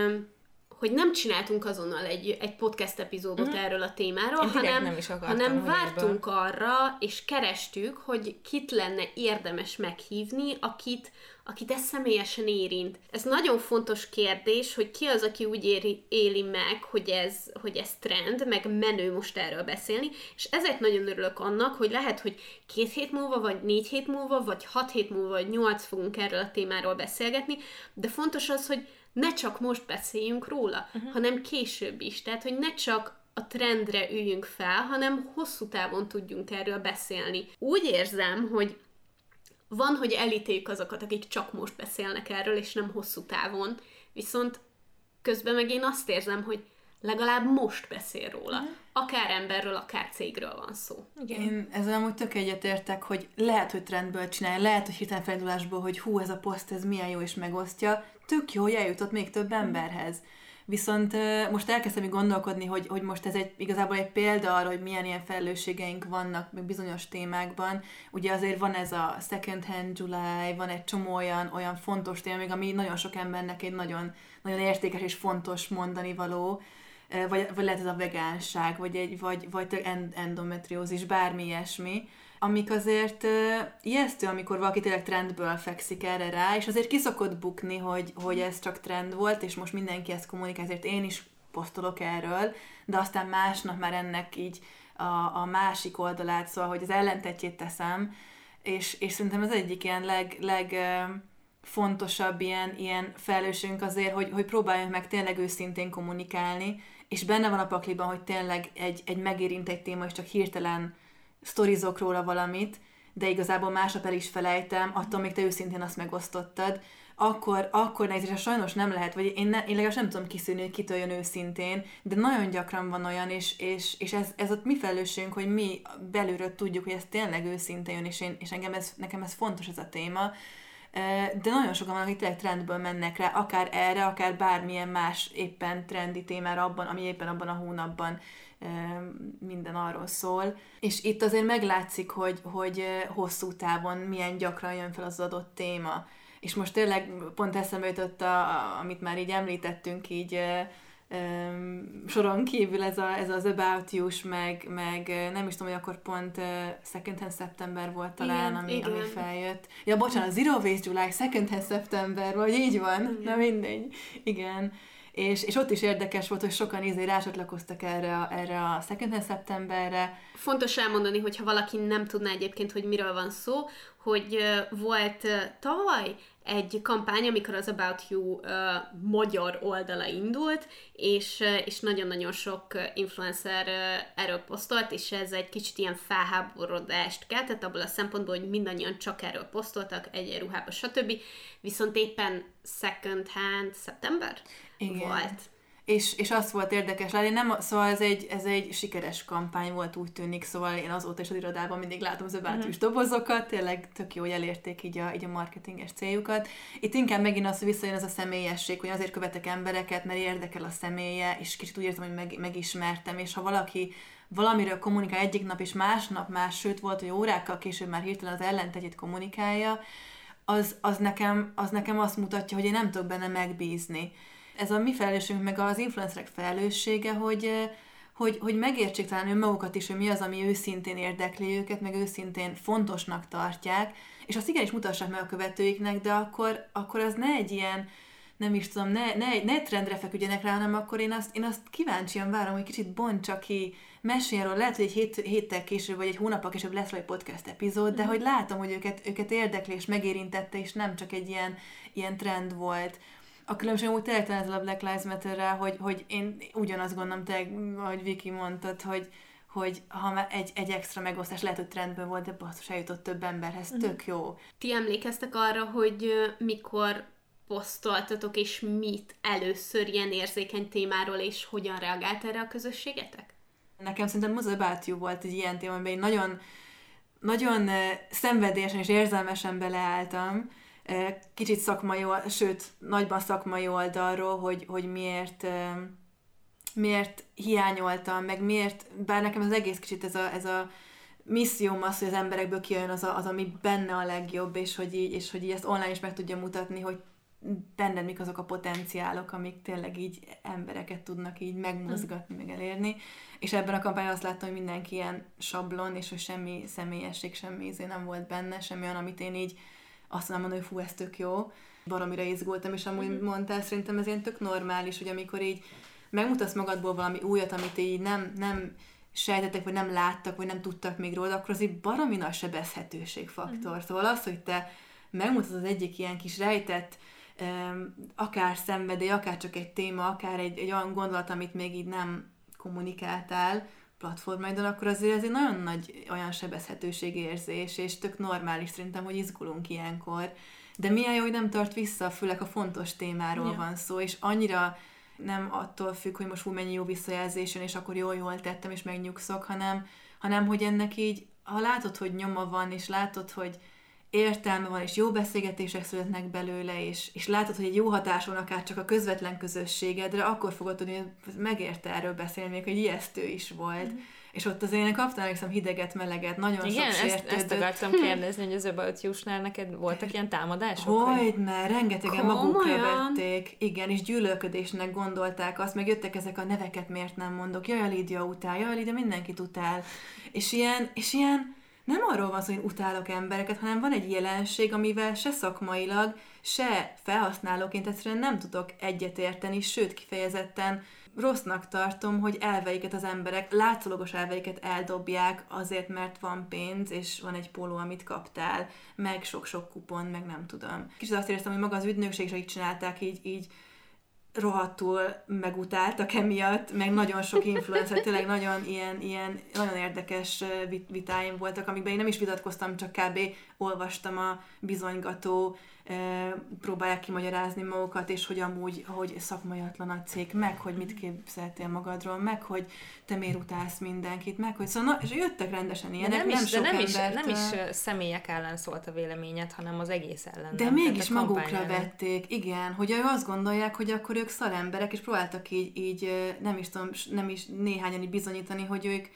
hogy nem csináltunk azonnal egy, egy podcast epizódot mm. erről a témáról, Én hanem, nem is akartam, hanem vártunk arra, és kerestük, hogy kit lenne érdemes meghívni, akit, akit ez személyesen érint. Ez nagyon fontos kérdés, hogy ki az, aki úgy éri, éli meg, hogy ez, hogy ez trend, meg menő most erről beszélni, és ezért nagyon örülök annak, hogy lehet, hogy két hét múlva, vagy négy hét múlva, vagy hat hét múlva, vagy nyolc fogunk erről a témáról beszélgetni, de fontos az, hogy ne csak most beszéljünk róla, uh-huh. hanem később is. Tehát, hogy ne csak a trendre üljünk fel, hanem hosszú távon tudjunk erről beszélni. Úgy érzem, hogy van, hogy elítéljük azokat, akik csak most beszélnek erről, és nem hosszú távon, viszont közben meg én azt érzem, hogy legalább most beszél róla. Uh-huh. Akár emberről, akár cégről van szó. Igen. Én ezzel amúgy tök egyetértek, hogy lehet, hogy trendből csinálja, lehet, hogy hirtelen feldulásból, hogy hú, ez a poszt, ez milyen jó, és megosztja, tök jó, hogy eljutott még több emberhez. Viszont most elkezdtem gondolkodni, hogy, hogy most ez egy, igazából egy példa arra, hogy milyen ilyen felelősségeink vannak még bizonyos témákban. Ugye azért van ez a Second Hand July, van egy csomó olyan, olyan fontos téma, még ami nagyon sok embernek egy nagyon, nagyon értékes és fontos mondani való, vagy, vagy lehet ez a vegánság, vagy, egy, vagy, vagy endometriózis, bármi ilyesmi amik azért uh, ijesztő, amikor valaki tényleg trendből fekszik erre rá, és azért kiszokott bukni, hogy, hogy ez csak trend volt, és most mindenki ezt kommunikál, ezért én is posztolok erről, de aztán másnap már ennek így a, a másik oldalát, szóval, hogy az ellentetjét teszem, és, és szerintem az egyik ilyen leg, leg fontosabb ilyen, ilyen felelősségünk azért, hogy, hogy próbáljunk meg tényleg őszintén kommunikálni, és benne van a pakliban, hogy tényleg egy, egy megérint egy téma, és csak hirtelen sztorizok róla valamit, de igazából másnap el is felejtem, attól még te őszintén azt megosztottad, akkor, akkor nehéz, sajnos nem lehet, vagy én, ne, én legalábbis nem tudom kiszűrni, hogy kitől jön őszintén, de nagyon gyakran van olyan, és, és, és ez, ez ott mi felelősségünk, hogy mi belülről tudjuk, hogy ez tényleg őszintén jön, és, én, és engem ez, nekem ez fontos ez a téma, de nagyon sokan vannak, akik tényleg trendből mennek rá, akár erre, akár bármilyen más éppen trendi témára abban, ami éppen abban a hónapban minden arról szól. És itt azért meglátszik, hogy, hogy hosszú távon milyen gyakran jön fel az adott téma. És most tényleg pont eszembe jutott, a, amit már így említettünk, így um, soron kívül ez, a, ez az About you meg, meg nem is tudom, hogy akkor pont Second Hand September volt talán, igen, ami, igen. ami feljött. Ja, bocsánat, Zero Waste July, Second Hand September, vagy így van, igen. na mindegy. Igen és, és ott is érdekes volt, hogy sokan izé rácsatlakoztak erre erre a Second Hand Septemberre. Fontos elmondani, hogyha valaki nem tudná egyébként, hogy miről van szó, hogy volt tavaly egy kampány, amikor az About You uh, magyar oldala indult, és, és nagyon-nagyon sok influencer uh, erről posztolt, és ez egy kicsit ilyen felháborodást keltett abból a szempontból, hogy mindannyian csak erről posztoltak, egyenruhába, stb. Viszont éppen second hand szeptember Igen. volt. És, és az volt érdekes látni, nem, szóval ez egy, ez egy sikeres kampány volt, úgy tűnik, szóval én azóta is az irodában mindig látom az uh-huh. dobozokat, tényleg tök jó, hogy elérték így a, így a marketinges céljukat. Itt inkább megint az, hogy visszajön az a személyesség, hogy azért követek embereket, mert érdekel a személye, és kicsit úgy érzem, hogy meg, megismertem, és ha valaki valamiről kommunikál egyik nap, és másnap más, sőt volt, hogy órákkal később már hirtelen az ellentetjét kommunikálja, az, az, nekem, az nekem azt mutatja, hogy én nem tudok benne megbízni ez a mi felelősségünk, meg az influencerek felelőssége, hogy, eh, hogy, hogy megértsék talán önmagukat is, hogy mi az, ami őszintén érdekli őket, meg őszintén fontosnak tartják, és azt igenis mutassák meg a követőiknek, de akkor, akkor az ne egy ilyen, nem is tudom, ne, ne, ne trendre feküdjenek rá, hanem akkor én azt, én azt kíváncsian várom, hogy kicsit bontsa ki, meséljen róla, lehet, hogy egy hét, héttel később, vagy egy hónappal később lesz egy podcast epizód, de mm. hogy látom, hogy őket, őket érdekli és megérintette, és nem csak egy ilyen, ilyen trend volt. A különbség úgy tényleg ezzel a Black Lives matter hogy, hogy én ugyanazt gondolom, te, ahogy Viki mondtad, hogy, hogy ha egy, egy extra megosztás lehet, hogy trendben volt, de basszus eljutott több emberhez, mm. tök jó. Ti emlékeztek arra, hogy mikor posztoltatok, és mit először ilyen érzékeny témáról, és hogyan reagált erre a közösségetek? Nekem szerintem az About volt egy ilyen téma, amiben én nagyon, nagyon szenvedélyesen és érzelmesen beleálltam, kicsit szakmai, sőt, nagyban szakmai oldalról, hogy, hogy miért, miért hiányoltam, meg miért, bár nekem az egész kicsit ez a, ez a misszióm az, hogy az emberekből kijön az, a, az, ami benne a legjobb, és hogy, így, és hogy így ezt online is meg tudja mutatni, hogy benned mik azok a potenciálok, amik tényleg így embereket tudnak így megmozgatni, meg elérni. És ebben a kampányban azt láttam, hogy mindenki ilyen sablon, és hogy semmi személyesség, semmi izé nem volt benne, semmi olyan, amit én így azt mondom, hogy fú, ez tök jó. Baromira izgultam, és amúgy mm-hmm. mondtál, szerintem ez ilyen tök normális, hogy amikor így megmutatsz magadból valami újat, amit így nem, nem sejtettek, vagy nem láttak, vagy nem tudtak még róla, akkor az így baromi nagy sebezhetőségfaktor. Mm. Szóval az, hogy te megmutatod az egyik ilyen kis rejtett, akár szenvedély, akár csak egy téma, akár egy, egy olyan gondolat, amit még így nem kommunikáltál platformaidon, akkor azért ez egy nagyon nagy olyan sebezhetőségérzés, és tök normális szerintem, hogy izgulunk ilyenkor. De milyen jó, hogy nem tart vissza, főleg a fontos témáról ja. van szó, és annyira nem attól függ, hogy most hú, mennyi jó visszajelzés jön, és akkor jól, jól tettem, és megnyugszok, hanem, hanem hogy ennek így, ha látod, hogy nyoma van, és látod, hogy értelme van, és jó beszélgetések születnek belőle, és, és látod, hogy egy jó hatás van akár csak a közvetlen közösségedre, akkor fogod tudni, hogy megérte erről beszélni, még hogy ijesztő is volt. Mm és ott azért én kaptam, emlékszem, hideget, meleget, nagyon Igen, sok ezt, ezt akartam kérdezni, hogy az About neked voltak ilyen támadások? Hogyne, rengetegen magukra vették, igen, és gyűlölködésnek gondolták azt, meg jöttek ezek a neveket miért nem mondok, jaj, a Lídia utál, jaj, a Lídia mindenkit utál, és ilyen, és ilyen, nem arról van szó, hogy utálok embereket, hanem van egy jelenség, amivel se szakmailag, se felhasználóként egyszerűen nem tudok egyetérteni, sőt kifejezetten rossznak tartom, hogy elveiket az emberek, látszólagos elveiket eldobják azért, mert van pénz, és van egy póló, amit kaptál, meg sok-sok kupon, meg nem tudom. Kicsit azt éreztem, hogy maga az ügynökség is így csinálták, így, így rohadtul megutáltak emiatt, meg nagyon sok influencer, tényleg nagyon ilyen, ilyen nagyon érdekes vitáim voltak, amikben én nem is vitatkoztam, csak kb. olvastam a bizonygató próbálják kimagyarázni magukat, és hogy amúgy, hogy szakmaiatlan a cég, meg hogy mit képzeltél magadról, meg hogy te miért utálsz mindenkit, meg hogy szóval, na, és jöttek rendesen ilyenek, de nem, nem is, sok de nem, embert, is, nem is személyek ellen szólt a véleményed, hanem az egész ellen. De nem? mégis magukra ellen. vették, igen, hogy azt gondolják, hogy akkor ők szaremberek, és próbáltak így, így nem is tudom, nem is néhányan bizonyítani, hogy ők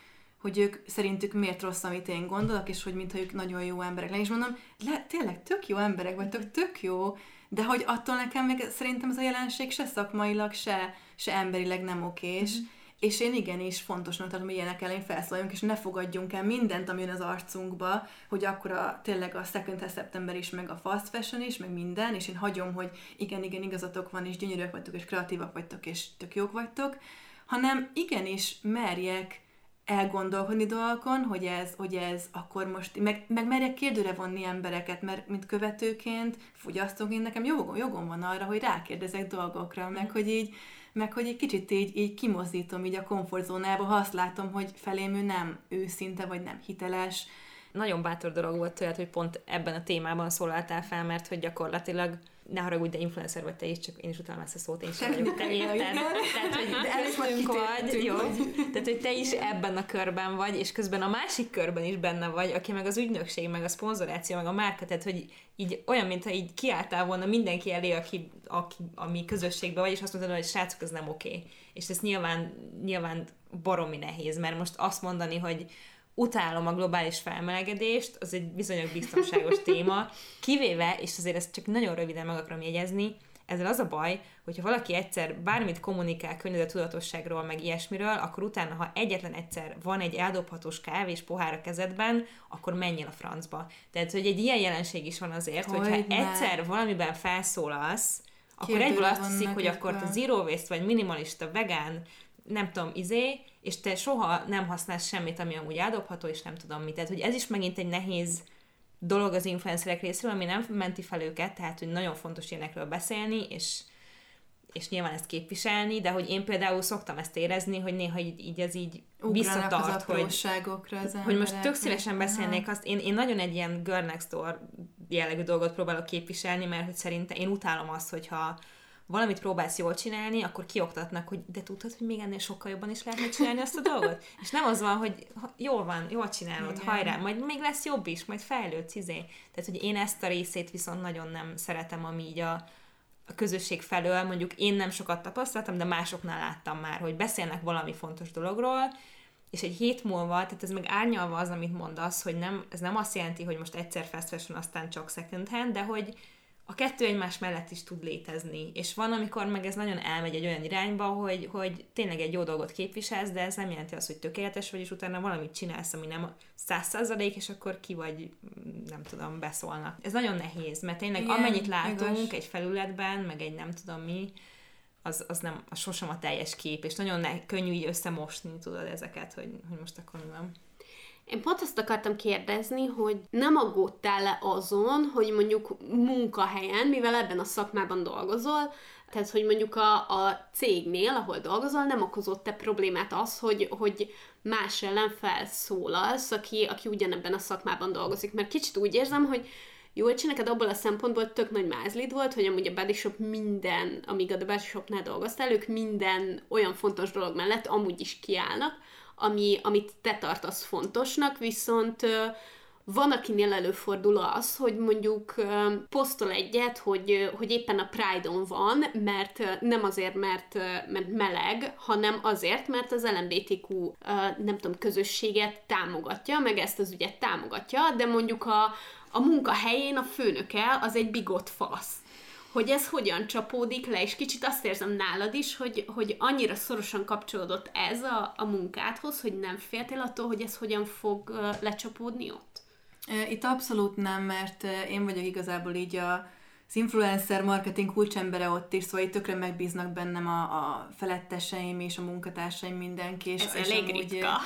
hogy ők szerintük miért rossz, amit én gondolok, és hogy mintha ők nagyon jó emberek lenni. És mondom, le, tényleg tök jó emberek vagytok, tök jó, de hogy attól nekem meg szerintem ez a jelenség se szakmailag, se, se emberileg nem okés, mm-hmm. és én igenis fontosnak tartom, hogy ilyenek ellen felszólaljunk, és ne fogadjunk el mindent, ami jön az arcunkba, hogy akkor a, tényleg a second September is, meg a fast fashion is, meg minden, és én hagyom, hogy igen, igen, igazatok van, és gyönyörűek vagytok, és kreatívak vagytok, és tök jók vagytok, hanem igenis merjek elgondolkodni dolgokon, hogy ez, hogy ez akkor most, meg, meg merjek kérdőre vonni embereket, mert mint követőként, fogyasztóként nekem jogom, jogom van arra, hogy rákérdezek dolgokra, meg hogy így, meg hogy egy kicsit így, így kimozdítom így a komfortzónába, ha azt látom, hogy felém ő nem őszinte, vagy nem hiteles. Nagyon bátor dolog volt tőled, hogy pont ebben a témában szólaltál fel, mert hogy gyakorlatilag ne haragudj, de influencer vagy te is, csak én is utálom ezt a szót, én sem vagyok te érted. Tehát, hogy vagy, jó, tehát, hogy te is ebben a körben vagy, és közben a másik körben is benne vagy, aki meg az ügynökség, meg a szponzoráció, meg a márka, tehát, hogy így olyan, mintha így kiálltál volna mindenki elé, aki, aki, ami közösségben vagy, és azt mondod, hogy srácok, ez nem oké. Okay. És ez nyilván, nyilván baromi nehéz, mert most azt mondani, hogy utálom a globális felmelegedést, az egy bizonyos biztonságos téma, kivéve, és azért ezt csak nagyon röviden meg akarom jegyezni, ezzel az a baj, hogyha valaki egyszer bármit kommunikál tudatosságról, meg ilyesmiről, akkor utána, ha egyetlen egyszer van egy eldobhatós kávés pohár a kezedben, akkor menjél a francba. Tehát, hogy egy ilyen jelenség is van azért, hogy hogyha ne. egyszer valamiben felszólalsz, akkor egyből azt hiszik, hogy akkor te zero waste, vagy minimalista, vegán, nem tudom, izé, és te soha nem használsz semmit, ami amúgy eldobható, és nem tudom mit. Tehát, hogy ez is megint egy nehéz dolog az influencerek részéről, ami nem menti fel őket, tehát, hogy nagyon fontos ilyenekről beszélni, és, és nyilván ezt képviselni, de hogy én például szoktam ezt érezni, hogy néha így, így ez így Ugranak visszatart, hogy, az hogy most tök szívesen beszélnék azt, én, én nagyon egy ilyen girl next door jellegű dolgot próbálok képviselni, mert hogy szerintem én utálom azt, hogyha valamit próbálsz jól csinálni, akkor kioktatnak, hogy de tudod, hogy még ennél sokkal jobban is lehetne csinálni azt a dolgot? És nem az van, hogy jól van, jól csinálod, Igen. hajrá, majd még lesz jobb is, majd fejlődsz, izé. Tehát, hogy én ezt a részét viszont nagyon nem szeretem, ami így a, a közösség felől, mondjuk én nem sokat tapasztaltam, de másoknál láttam már, hogy beszélnek valami fontos dologról, és egy hét múlva, tehát ez meg árnyalva az, amit mondasz, hogy nem, ez nem azt jelenti, hogy most egyszer fast fashion, aztán csak second hand, de hogy, a kettő egymás mellett is tud létezni. És van, amikor meg ez nagyon elmegy egy olyan irányba, hogy, hogy tényleg egy jó dolgot képviselsz, de ez nem jelenti azt, hogy tökéletes vagy, és utána valamit csinálsz, ami nem száz százalék, és akkor ki vagy, nem tudom, beszólnak. Ez nagyon nehéz, mert tényleg Igen, amennyit látunk igaz. egy felületben, meg egy nem tudom mi, az, az nem, az sosem a teljes kép, és nagyon ne, könnyű így összemosni, tudod, ezeket, hogy, hogy most akkor mi van. Én pont azt akartam kérdezni, hogy nem aggódtál-e azon, hogy mondjuk munkahelyen, mivel ebben a szakmában dolgozol, tehát, hogy mondjuk a, a cégnél, ahol dolgozol, nem okozott-e problémát az, hogy, hogy más ellen felszólalsz, aki, aki ugyanebben a szakmában dolgozik. Mert kicsit úgy érzem, hogy jó, hogy neked abból a szempontból tök nagy mázlid volt, hogy amúgy a Body Shop minden, amíg a The Body Shopnál dolgoztál, ők minden olyan fontos dolog mellett amúgy is kiállnak, ami, amit te tartasz fontosnak, viszont van, akinél előfordul az, hogy mondjuk posztol egyet, hogy, hogy éppen a Pride-on van, mert nem azért, mert, mert meleg, hanem azért, mert az LMBTQ nem tudom, közösséget támogatja, meg ezt az ügyet támogatja, de mondjuk a, a munkahelyén a főnöke az egy bigott fasz hogy ez hogyan csapódik le, és kicsit azt érzem nálad is, hogy, hogy annyira szorosan kapcsolódott ez a, a munkádhoz, hogy nem féltél attól, hogy ez hogyan fog lecsapódni ott? Itt abszolút nem, mert én vagyok igazából így a, az influencer marketing kulcsembere ott is, szóval itt tökre megbíznak bennem a, a feletteseim és a munkatársaim mindenki. És, Ez és elég ritka.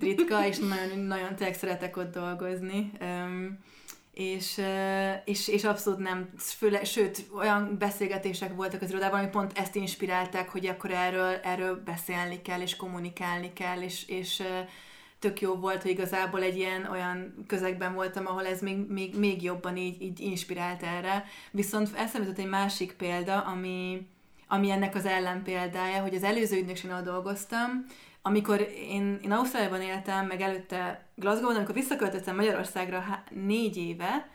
ritka, és nagyon, nagyon tényleg szeretek ott dolgozni. Um, és, és, és abszolút nem, főle, sőt, olyan beszélgetések voltak az irodában, ami pont ezt inspirálták, hogy akkor erről, erről beszélni kell, és kommunikálni kell, és, és tök jó volt, hogy igazából egy ilyen olyan közegben voltam, ahol ez még, még, még jobban így, így inspirált erre. Viszont eszembe egy másik példa, ami, ami ennek az ellenpéldája, hogy az előző ügynökségnél dolgoztam, amikor én, én Ausztráliában éltem, meg előtte Glasgow-ban, amikor visszaköltöttem Magyarországra há- négy éve,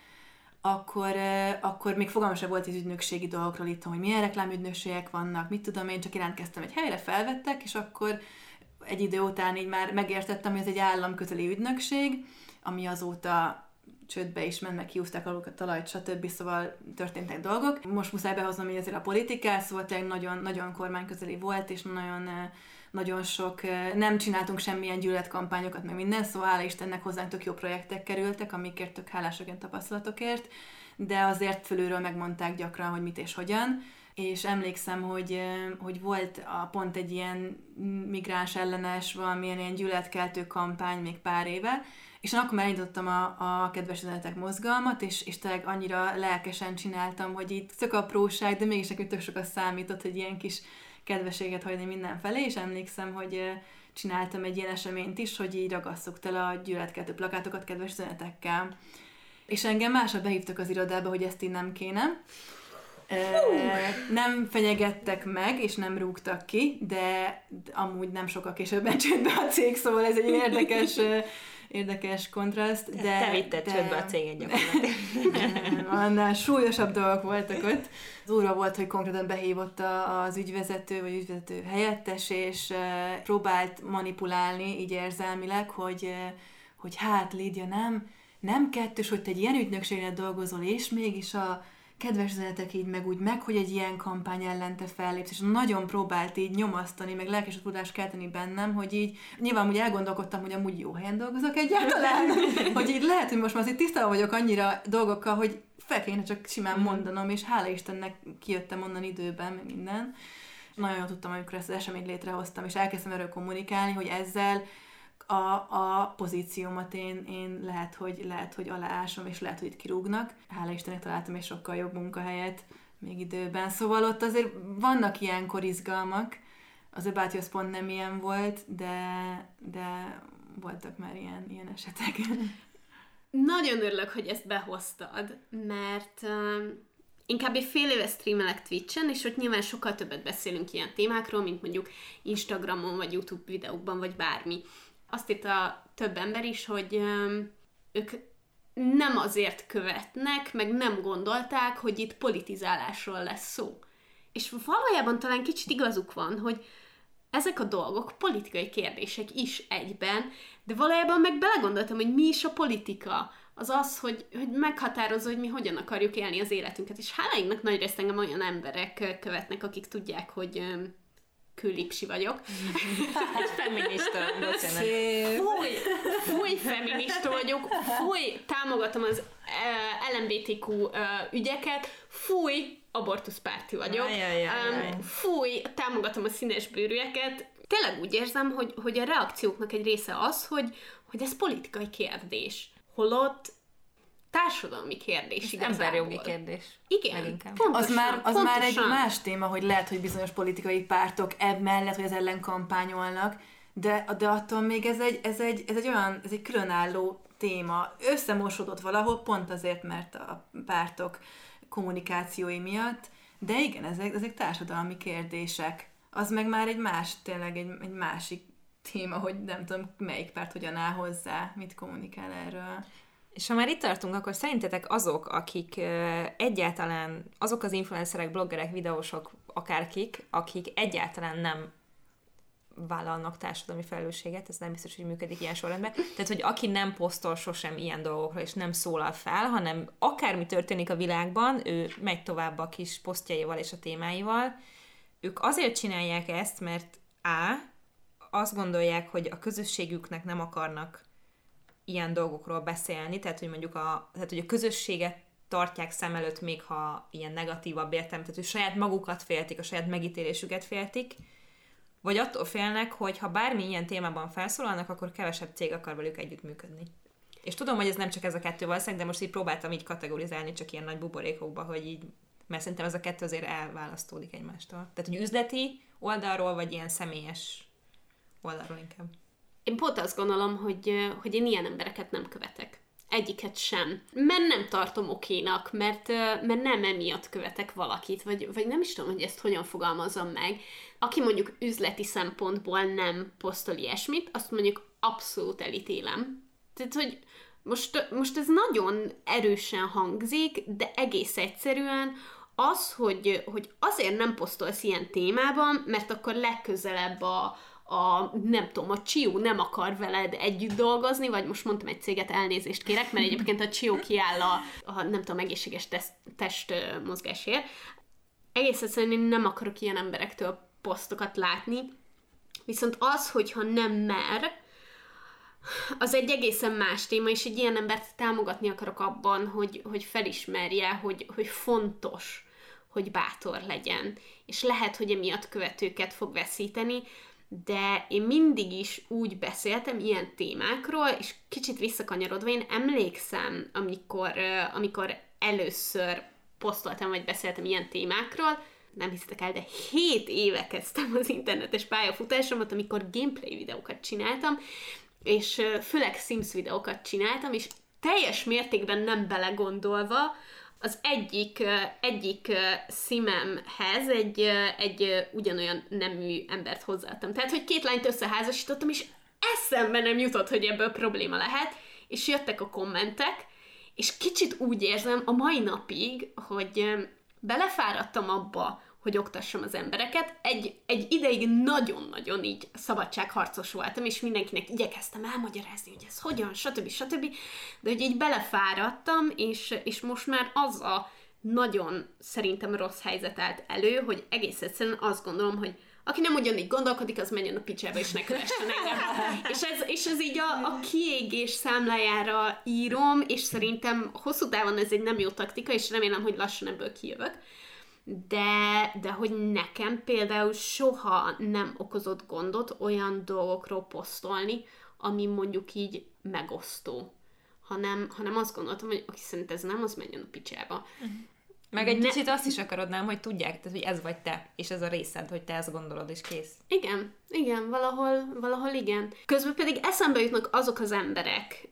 akkor, akkor még fogalmas sem volt az ügynökségi dolgokról itt, hogy milyen reklámügynökségek vannak, mit tudom, én csak jelentkeztem egy helyre, felvettek, és akkor egy idő után így már megértettem, hogy ez egy államközeli ügynökség, ami azóta csődbe is ment, meg kiúzták alul a talajt, stb. Szóval történtek dolgok. Most muszáj behoznom, hogy ezért a politikát, szóval tényleg nagyon, nagyon kormányközeli volt, és nagyon nagyon sok, nem csináltunk semmilyen gyűlöletkampányokat, meg minden, szóval hála Istennek hozzánk tök jó projektek kerültek, amikért tök hálások ilyen tapasztalatokért, de azért fölülről megmondták gyakran, hogy mit és hogyan, és emlékszem, hogy, hogy volt a, pont egy ilyen migráns ellenes, valamilyen ilyen gyűlöletkeltő kampány még pár éve, és akkor már indítottam a, a kedves üzenetek mozgalmat, és, és tényleg annyira lelkesen csináltam, hogy itt tök apróság, de mégis nekünk tök sokat számított, hogy ilyen kis kedveséget hagyni mindenfelé, és emlékszem, hogy csináltam egy ilyen eseményt is, hogy így ragasszuk tele a gyűlöletkeltő plakátokat kedves üzenetekkel. És engem másra behívtak az irodába, hogy ezt így nem kéne. Nem fenyegettek meg, és nem rúgtak ki, de amúgy nem sokkal később becsült be a cég, szóval ez egy érdekes érdekes kontraszt, de... Te vitted de... csődbe a céget gyakorlatilag. Annál súlyosabb dolgok voltak ott. Az úra volt, hogy konkrétan behívott az ügyvezető, vagy ügyvezető helyettes, és próbált manipulálni, így érzelmileg, hogy, hogy hát Lídia, nem, nem kettős, hogy te egy ilyen ügynökségnél dolgozol, és mégis a kedves üzenetek így meg úgy meg, hogy egy ilyen kampány ellen te fellépsz, és nagyon próbált így nyomasztani, meg lelkes tudást kelteni bennem, hogy így nyilván úgy elgondolkodtam, hogy amúgy jó helyen dolgozok egyáltalán, hogy így lehet, hogy most már azért tisztában vagyok annyira dolgokkal, hogy fel kéne csak simán mhm. mondanom, és hála Istennek kijöttem onnan időben, meg minden. Nagyon jól tudtam, amikor ezt az eseményt létrehoztam, és elkezdtem erről kommunikálni, hogy ezzel a, a pozíciómat én, én lehet, hogy, lehet, hogy aláásom, és lehet, hogy itt kirúgnak. Hála Istennek találtam egy sokkal jobb munkahelyet még időben. Szóval ott azért vannak ilyenkor izgalmak. Az About pont nem ilyen volt, de, de voltak már ilyen, ilyen esetek. Nagyon örülök, hogy ezt behoztad, mert uh, inkább egy fél éve streamelek Twitch-en, és ott nyilván sokkal többet beszélünk ilyen témákról, mint mondjuk Instagramon, vagy YouTube videókban, vagy bármi azt itt a több ember is, hogy ők nem azért követnek, meg nem gondolták, hogy itt politizálásról lesz szó. És valójában talán kicsit igazuk van, hogy ezek a dolgok politikai kérdések is egyben, de valójában meg belegondoltam, hogy mi is a politika, az az, hogy, hogy meghatározza, hogy mi hogyan akarjuk élni az életünket. És háláinknak nagy részt engem olyan emberek követnek, akik tudják, hogy külipsi vagyok. Egy feminista Fúj, fúj feminista vagyok, fúj, támogatom az uh, LMBTQ uh, ügyeket, fúj, abortuszpárti vagyok, um, fúj, támogatom a színes bőrűeket, tényleg úgy érzem, hogy, hogy a reakcióknak egy része az, hogy, hogy ez politikai kérdés. Holott társadalmi kérdés ez igazából. Emberjogi kérdés. Igen, pontosan, az már, az pontosan. már egy más téma, hogy lehet, hogy bizonyos politikai pártok ebb mellett, hogy az ellen kampányolnak, de, de attól még ez egy, ez, egy, ez egy olyan, ez egy különálló téma. Összemosodott valahol pont azért, mert a pártok kommunikációi miatt, de igen, ezek, ezek társadalmi kérdések. Az meg már egy más, tényleg egy, egy másik téma, hogy nem tudom, melyik párt hogyan áll hozzá, mit kommunikál erről. És ha már itt tartunk, akkor szerintetek azok, akik egyáltalán, azok az influencerek, bloggerek, videósok, akárkik, akik egyáltalán nem vállalnak társadalmi felelősséget, ez nem biztos, hogy működik ilyen sorrendben. Tehát, hogy aki nem posztol sosem ilyen dolgokra, és nem szólal fel, hanem akármi történik a világban, ő megy tovább a kis posztjaival és a témáival. Ők azért csinálják ezt, mert A, azt gondolják, hogy a közösségüknek nem akarnak ilyen dolgokról beszélni, tehát hogy mondjuk a, tehát, hogy a közösséget tartják szem előtt, még ha ilyen negatívabb értelem, tehát hogy saját magukat féltik, a saját megítélésüket féltik, vagy attól félnek, hogy ha bármi ilyen témában felszólalnak, akkor kevesebb cég akar velük együttműködni. És tudom, hogy ez nem csak ez a kettő valószínűleg, de most így próbáltam így kategorizálni csak ilyen nagy buborékokba, hogy így, mert szerintem ez a kettő azért elválasztódik egymástól. Tehát, hogy üzleti oldalról, vagy ilyen személyes oldalról inkább. Én pont azt gondolom, hogy, hogy én ilyen embereket nem követek. Egyiket sem. Mert nem tartom okénak, mert, mert nem emiatt követek valakit, vagy, vagy nem is tudom, hogy ezt hogyan fogalmazom meg. Aki mondjuk üzleti szempontból nem posztol ilyesmit, azt mondjuk abszolút elítélem. Tehát, hogy most, most ez nagyon erősen hangzik, de egész egyszerűen az, hogy, hogy azért nem posztolsz ilyen témában, mert akkor legközelebb a, a, nem tudom, a Csió nem akar veled együtt dolgozni, vagy most mondtam egy céget, elnézést kérek, mert egyébként a Csió kiáll a, a nem tudom, egészséges test, test mozgásért. Egész egyszerűen én nem akarok ilyen emberektől posztokat látni, viszont az, hogyha nem mer, az egy egészen más téma, és egy ilyen embert támogatni akarok abban, hogy, hogy felismerje, hogy, hogy fontos, hogy bátor legyen. És lehet, hogy emiatt követőket fog veszíteni, de én mindig is úgy beszéltem ilyen témákról, és kicsit visszakanyarodva, én emlékszem, amikor, amikor először posztoltam, vagy beszéltem ilyen témákról, nem hiszitek el, de 7 éve kezdtem az internetes pályafutásomat, amikor gameplay videókat csináltam, és főleg Sims videókat csináltam, és teljes mértékben nem belegondolva, az egyik, egyik szimemhez egy, egy ugyanolyan nemű embert hozzáadtam. Tehát, hogy két lányt összeházasítottam, és eszembe nem jutott, hogy ebből probléma lehet, és jöttek a kommentek, és kicsit úgy érzem a mai napig, hogy belefáradtam abba, hogy oktassam az embereket. Egy, egy ideig nagyon-nagyon így szabadságharcos voltam, és mindenkinek igyekeztem elmagyarázni, hogy ez hogyan, stb. stb. De hogy így belefáradtam, és, és most már az a nagyon szerintem rossz helyzet állt elő, hogy egész egyszerűen azt gondolom, hogy aki nem ugyanígy gondolkodik, az menjen a picsába, és ne kövessen engem. és, ez, és ez így a, a kiégés számlájára írom, és szerintem hosszú távon ez egy nem jó taktika, és remélem, hogy lassan ebből kijövök de, de hogy nekem például soha nem okozott gondot olyan dolgokról posztolni, ami mondjuk így megosztó. Hanem, hanem azt gondoltam, hogy aki szerint ez nem, az menjen a picsába. Meg egy ne... kicsit azt is akarod, nem, hogy tudják, tehát, hogy ez vagy te, és ez a részed, hogy te ezt gondolod, és kész. Igen, igen, valahol, valahol igen. Közben pedig eszembe jutnak azok az emberek,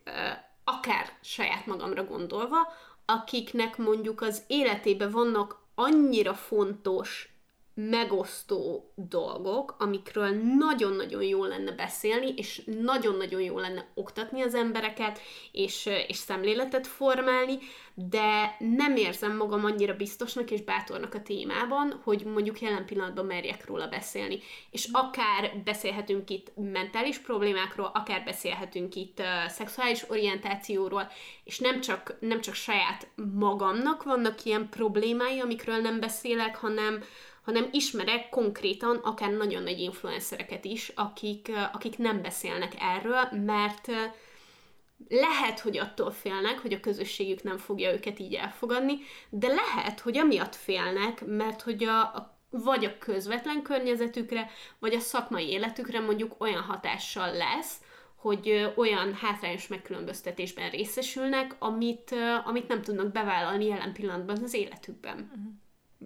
akár saját magamra gondolva, akiknek mondjuk az életében vannak annyira fontos megosztó dolgok, amikről nagyon-nagyon jó lenne beszélni, és nagyon-nagyon jó lenne oktatni az embereket, és, és szemléletet formálni, de nem érzem magam annyira biztosnak és bátornak a témában, hogy mondjuk jelen pillanatban merjek róla beszélni. És akár beszélhetünk itt mentális problémákról, akár beszélhetünk itt uh, szexuális orientációról, és nem csak, nem csak saját magamnak vannak ilyen problémái, amikről nem beszélek, hanem, hanem ismerek konkrétan akár nagyon nagy influencereket is, akik, akik nem beszélnek erről, mert lehet, hogy attól félnek, hogy a közösségük nem fogja őket így elfogadni, de lehet, hogy amiatt félnek, mert hogy a, a vagy a közvetlen környezetükre, vagy a szakmai életükre mondjuk olyan hatással lesz, hogy olyan hátrányos megkülönböztetésben részesülnek, amit, amit nem tudnak bevállalni jelen pillanatban az életükben. Uh-huh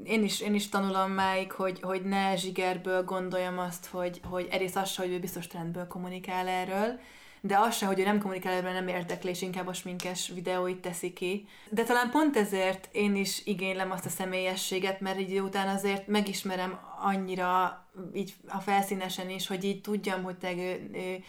én is, én is tanulom máig, hogy, hogy ne zsigerből gondoljam azt, hogy, hogy egyrészt az se, hogy ő biztos trendből kommunikál erről, de az se, hogy ő nem kommunikál erről, nem érdekli, és inkább a sminkes videóit teszi ki. De talán pont ezért én is igénylem azt a személyességet, mert így után azért megismerem annyira így a felszínesen is, hogy így tudjam, hogy te ő, ő,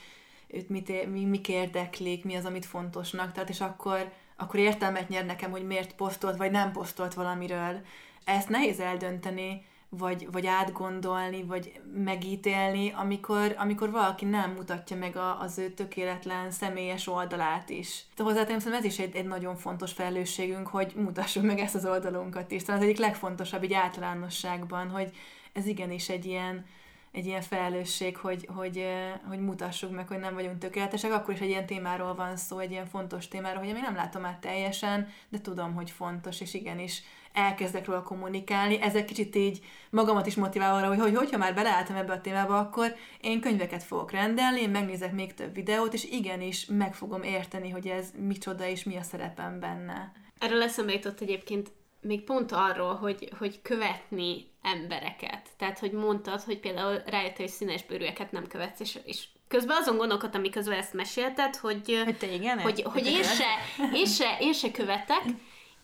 őt mit, mi, mik érdeklik, mi az, amit fontosnak, tehát és akkor, akkor értelmet nyer nekem, hogy miért posztolt, vagy nem posztolt valamiről ezt nehéz eldönteni, vagy, vagy átgondolni, vagy megítélni, amikor, amikor valaki nem mutatja meg a, az ő tökéletlen személyes oldalát is. De hozzáteszem, ez is egy, egy nagyon fontos felelősségünk, hogy mutassuk meg ezt az oldalunkat is. Tehát az egyik legfontosabb így általánosságban, hogy ez igenis egy ilyen, egy ilyen felelősség, hogy, hogy, hogy mutassuk meg, hogy nem vagyunk tökéletesek, akkor is egy ilyen témáról van szó, egy ilyen fontos témáról, hogy én nem látom át teljesen, de tudom, hogy fontos, és igenis elkezdek róla kommunikálni, ezek kicsit így magamat is motivál arra, hogy, hogy hogyha már beleálltam ebbe a témába, akkor én könyveket fogok rendelni, én megnézek még több videót, és igenis meg fogom érteni, hogy ez micsoda és mi a szerepem benne. Erről eszembe jutott egyébként még pont arról, hogy, hogy követni embereket. Tehát, hogy mondtad, hogy például rájöttél, hogy színes bőrűeket nem követsz, és, és közben azon gondolkodtam, miközben ezt mesélted, hogy, hogy, te igen, hogy, hogy én, se, én, se, én se követek,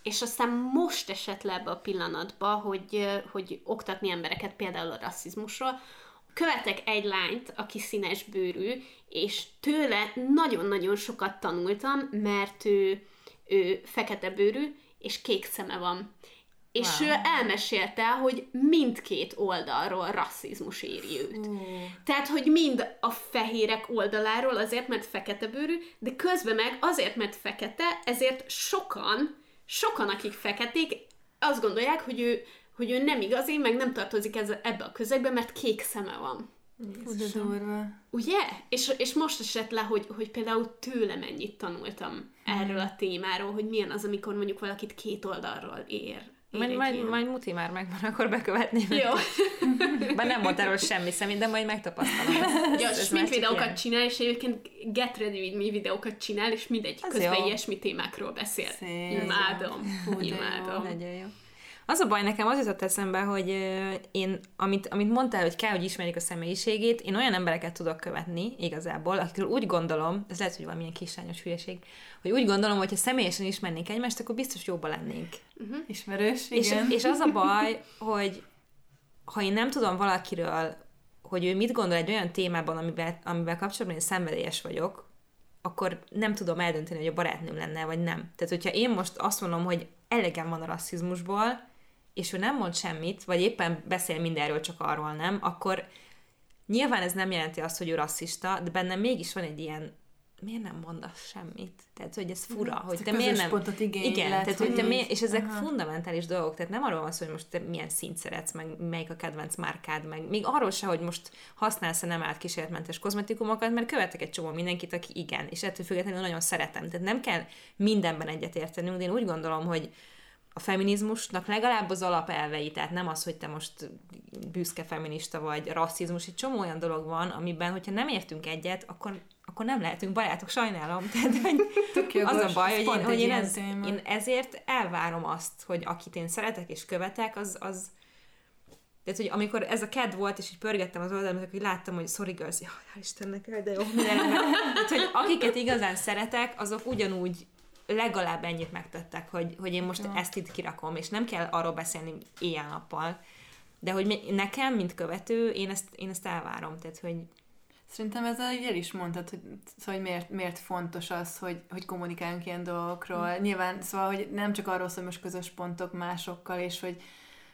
és aztán most esett le ebbe a pillanatba, hogy, hogy oktatni embereket például a rasszizmusról. Követek egy lányt, aki színes bőrű, és tőle nagyon-nagyon sokat tanultam, mert ő, ő fekete bőrű, és kék szeme van. És wow. ő elmesélte, hogy mindkét oldalról rasszizmus éri őt. Tehát, hogy mind a fehérek oldaláról azért, mert fekete bőrű, de közben meg azért, mert fekete, ezért sokan sokan, akik feketék, azt gondolják, hogy ő, hogy ő nem igazi, meg nem tartozik ez, ebbe a közegbe, mert kék szeme van. durva. Ugye? És, és most esett le, hogy, hogy például tőle mennyit tanultam erről a témáról, hogy milyen az, amikor mondjuk valakit két oldalról ér. Majd, majd, majd muti már megvan, akkor bekövetném. Jó. Bár nem volt erről semmi személy, de majd megtapasztalom. Ja, ez smink videókat csinál, és egyébként Get Ready With Me videókat csinál, és mindegy Az közben jó. ilyesmi témákról beszél. Szép. Imádom. Hú, Imádom. Nagyon jó. Az a baj nekem az jutott eszembe, hogy én, amit, amit mondtál, hogy kell, hogy ismerjük a személyiségét, én olyan embereket tudok követni igazából, akikről úgy gondolom, ez lehet, hogy valamilyen kisányos hülyeség, hogy úgy gondolom, hogy ha személyesen ismernénk egymást, akkor biztos jobban lennénk. Uh-huh. Ismerős, igen. És, és az a baj, hogy ha én nem tudom valakiről, hogy ő mit gondol egy olyan témában, amivel, amivel kapcsolatban én szenvedélyes vagyok, akkor nem tudom eldönteni, hogy a barátnőm lenne, vagy nem. Tehát, hogyha én most azt mondom, hogy elegem van a rasszizmusból, és ő nem mond semmit, vagy éppen beszél mindenről, csak arról nem, akkor nyilván ez nem jelenti azt, hogy ő rasszista, de bennem mégis van egy ilyen miért nem mondasz semmit? Tehát, hogy ez fura, hogy te miért nem... pontot igény Igen, lehet, tehát, hogy te miért... és ezek Aha. fundamentális dolgok, tehát nem arról van szó, hogy most te milyen szint szeretsz, meg melyik a kedvenc márkád, meg még arról se, hogy most használsz-e nem állt kísérletmentes kozmetikumokat, mert követek egy csomó mindenkit, aki igen, és ettől függetlenül nagyon szeretem. Tehát nem kell mindenben egyetértenünk, de én úgy gondolom, hogy a feminizmusnak legalább az alapelvei, tehát nem az, hogy te most büszke feminista vagy rasszizmus, egy csomó olyan dolog van, amiben, hogyha nem értünk egyet, akkor, akkor nem lehetünk barátok, sajnálom. Tehát, hogy az a baj, hogy, én, hogy én, ez, én ezért elvárom azt, hogy akit én szeretek és követek, az, az tehát, hogy amikor ez a ked volt, és így pörgettem az oldalamat, hogy láttam, hogy sorry girls, ja, Istennek, de jó, Tehát, hogy akiket igazán szeretek, azok ugyanúgy legalább ennyit megtettek, hogy, hogy én most ja. ezt itt kirakom, és nem kell arról beszélni éjjel-nappal, de hogy nekem, mint követő, én ezt, én ezt elvárom, tehát hogy Szerintem ezzel el is mondtad, hogy, szóval, hogy miért, miért fontos az, hogy, hogy kommunikáljunk ilyen dolgokról. Mm. Nyilván, szóval, hogy nem csak arról szól, hogy most közös pontok másokkal, és hogy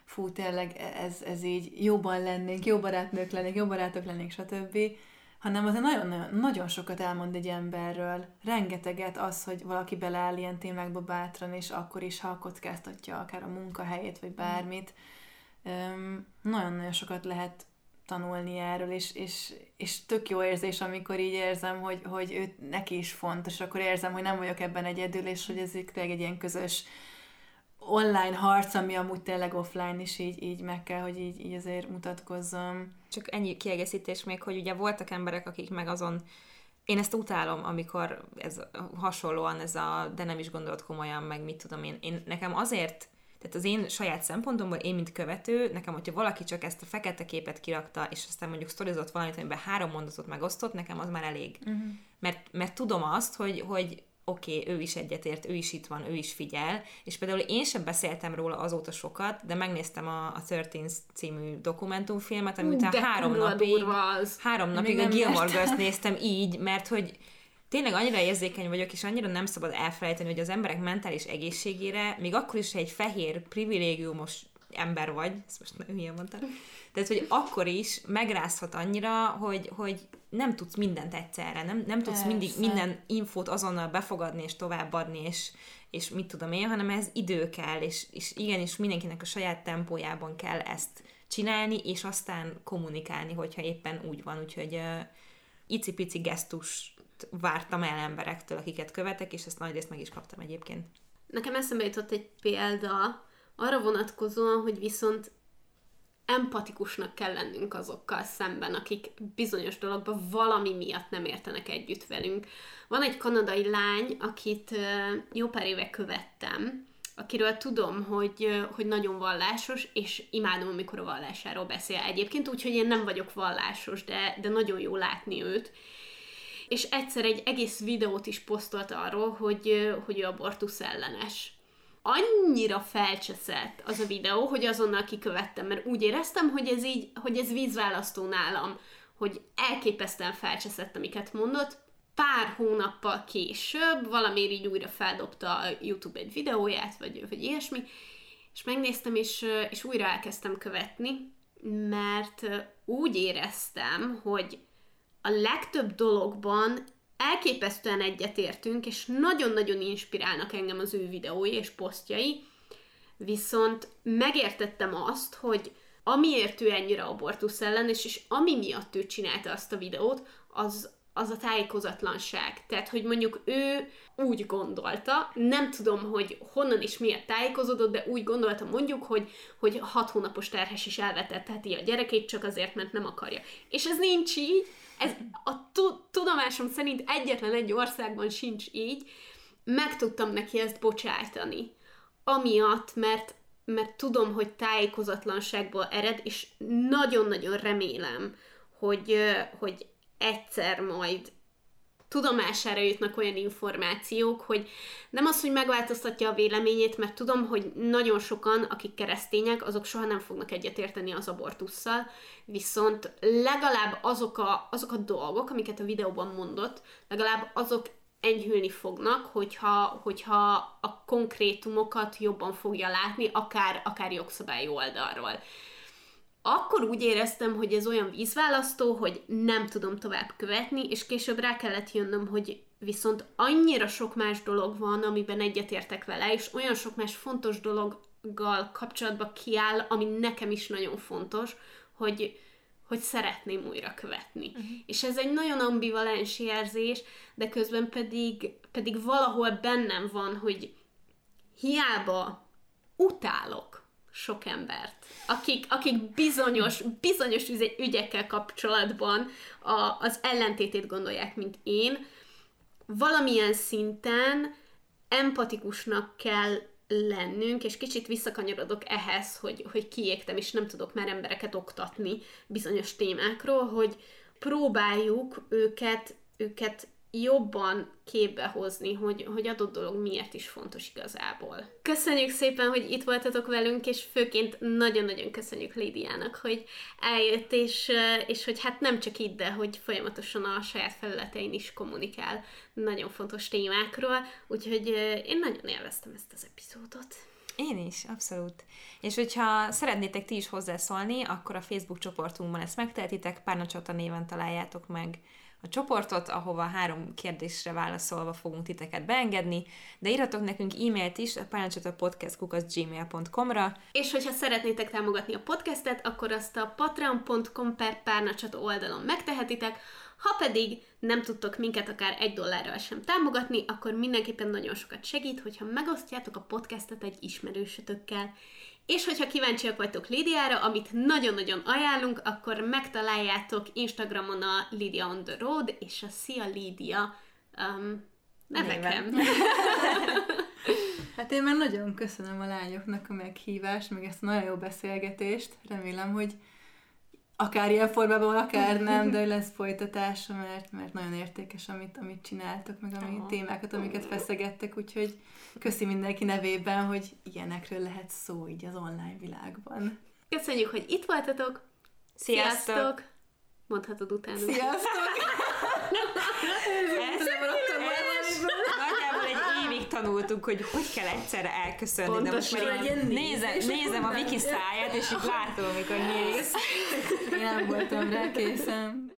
fú, tényleg ez, ez így jobban lennénk, jó barátnők lennénk, jó barátok lennénk, stb., hanem azért nagyon-nagyon nagyon sokat elmond egy emberről. Rengeteget az, hogy valaki beleáll ilyen témákba bátran, és akkor is, ha kockáztatja akár a munkahelyét, vagy bármit. Um, nagyon-nagyon sokat lehet tanulni erről, és, és, és tök jó érzés, amikor így érzem, hogy, hogy ő, neki is fontos, akkor érzem, hogy nem vagyok ebben egyedül, és hogy ez tényleg egy ilyen közös online harc, ami amúgy tényleg offline is így, így meg kell, hogy így, így azért mutatkozzam. Csak ennyi kiegészítés még, hogy ugye voltak emberek, akik meg azon én ezt utálom, amikor ez hasonlóan ez a de nem is gondolt komolyan, meg mit tudom én. én nekem azért tehát az én saját szempontomból, én mint követő, nekem, hogyha valaki csak ezt a fekete képet kirakta, és aztán mondjuk sztorizott valamit, amiben három mondatot megosztott, nekem az már elég. Uh-huh. Mert, mert tudom azt, hogy, hogy oké, okay, ő is egyetért, ő is itt van, ő is figyel, és például én sem beszéltem róla azóta sokat, de megnéztem a, a 13 című dokumentumfilmet, amit uh, három napig, három napig a Gilmore Girls néztem így, mert hogy tényleg annyira érzékeny vagyok, és annyira nem szabad elfelejteni, hogy az emberek mentális egészségére, még akkor is, ha egy fehér, privilégiumos ember vagy, ezt most nem ilyen mondtam, tehát, hogy akkor is megrázhat annyira, hogy, hogy nem tudsz mindent egyszerre, nem, nem tudsz Persze. mindig minden infót azonnal befogadni és továbbadni, és, és mit tudom én, hanem ez idő kell, és, és igenis mindenkinek a saját tempójában kell ezt csinálni, és aztán kommunikálni, hogyha éppen úgy van, úgyhogy uh, icipici gesztus vártam el emberektől, akiket követek, és ezt nagy részt meg is kaptam egyébként. Nekem eszembe jutott egy példa, arra vonatkozóan, hogy viszont empatikusnak kell lennünk azokkal szemben, akik bizonyos dologban valami miatt nem értenek együtt velünk. Van egy kanadai lány, akit jó pár éve követtem, akiről tudom, hogy, hogy nagyon vallásos, és imádom, amikor a vallásáról beszél. Egyébként úgy, hogy én nem vagyok vallásos, de, de nagyon jó látni őt és egyszer egy egész videót is posztolt arról, hogy, hogy ő abortusz ellenes. Annyira felcseszett az a videó, hogy azonnal kikövettem, mert úgy éreztem, hogy ez így, hogy ez vízválasztó nálam, hogy elképesztően felcseszett, amiket mondott, pár hónappal később valamiért így újra feldobta a YouTube egy videóját, vagy, vagy ilyesmi, és megnéztem, és, és újra elkezdtem követni, mert úgy éreztem, hogy a legtöbb dologban elképesztően egyetértünk, és nagyon-nagyon inspirálnak engem az ő videói és posztjai, viszont megértettem azt, hogy amiért ő ennyire abortusz ellenes, és ami miatt ő csinálta azt a videót, az, az a tájékozatlanság. Tehát, hogy mondjuk ő úgy gondolta, nem tudom, hogy honnan és miért tájékozódott, de úgy gondolta mondjuk, hogy, hogy hat hónapos terhes is elvetetheti a gyerekét csak azért, mert nem akarja. És ez nincs így, ez a tudomásom szerint egyetlen egy országban sincs így, meg tudtam neki ezt bocsátani. Amiatt, mert, mert tudom, hogy tájékozatlanságból ered, és nagyon-nagyon remélem, hogy, hogy egyszer majd tudomására jutnak olyan információk, hogy nem az, hogy megváltoztatja a véleményét, mert tudom, hogy nagyon sokan, akik keresztények, azok soha nem fognak egyetérteni az abortussal, viszont legalább azok a, azok a dolgok, amiket a videóban mondott, legalább azok enyhülni fognak, hogyha, hogyha a konkrétumokat jobban fogja látni, akár, akár jogszabályi oldalról akkor úgy éreztem, hogy ez olyan vízválasztó, hogy nem tudom tovább követni, és később rá kellett jönnöm, hogy viszont annyira sok más dolog van, amiben egyetértek vele, és olyan sok más fontos dologgal kapcsolatban kiáll, ami nekem is nagyon fontos, hogy, hogy szeretném újra követni. Uh-huh. És ez egy nagyon ambivalens érzés, de közben pedig, pedig valahol bennem van, hogy hiába utálok sok embert, akik, akik bizonyos, bizonyos ügyekkel kapcsolatban a, az ellentétét gondolják, mint én, valamilyen szinten empatikusnak kell lennünk, és kicsit visszakanyarodok ehhez, hogy, hogy kiégtem, és nem tudok már embereket oktatni bizonyos témákról, hogy próbáljuk őket, őket jobban képbe hozni, hogy, hogy adott dolog miért is fontos igazából. Köszönjük szépen, hogy itt voltatok velünk, és főként nagyon-nagyon köszönjük Lidiának, hogy eljött, és, és hogy hát nem csak itt, de hogy folyamatosan a saját felületein is kommunikál nagyon fontos témákról, úgyhogy én nagyon élveztem ezt az epizódot. Én is, abszolút. És hogyha szeretnétek ti is hozzászólni, akkor a Facebook csoportunkban ezt megtehetitek, Párnacsota néven találjátok meg a csoportot, ahova három kérdésre válaszolva fogunk titeket beengedni, de írhatok nekünk e-mailt is a párnacsatapodcast.gmail.com-ra. És hogyha szeretnétek támogatni a podcastet, akkor azt a patreon.com per párnacsat oldalon megtehetitek, ha pedig nem tudtok minket akár egy dollárral sem támogatni, akkor mindenképpen nagyon sokat segít, hogyha megosztjátok a podcastet egy ismerősötökkel. És hogyha kíváncsiak vagytok Lidiára, amit nagyon-nagyon ajánlunk, akkor megtaláljátok Instagramon a Lydia on the road és a Szia Lídia um, neveken. hát én már nagyon köszönöm a lányoknak a meghívást, meg ezt a nagyon jó beszélgetést. Remélem, hogy akár ilyen formában, akár nem, de lesz folytatása, mert, mert nagyon értékes, amit, amit csináltok, meg ami Aha. témákat, amiket feszegettek, úgyhogy köszi mindenki nevében, hogy ilyenekről lehet szó így az online világban. Köszönjük, hogy itt voltatok! Sziasztok! Sziasztok. Mondhatod utána. Sziasztok! Nagyjából tanultuk, hogy hogy kell egyszerre elköszönni, Pontosan. de most már nézem, nézem a Viki száját, és így látom, amikor nyílsz. Én nem voltam rá készen.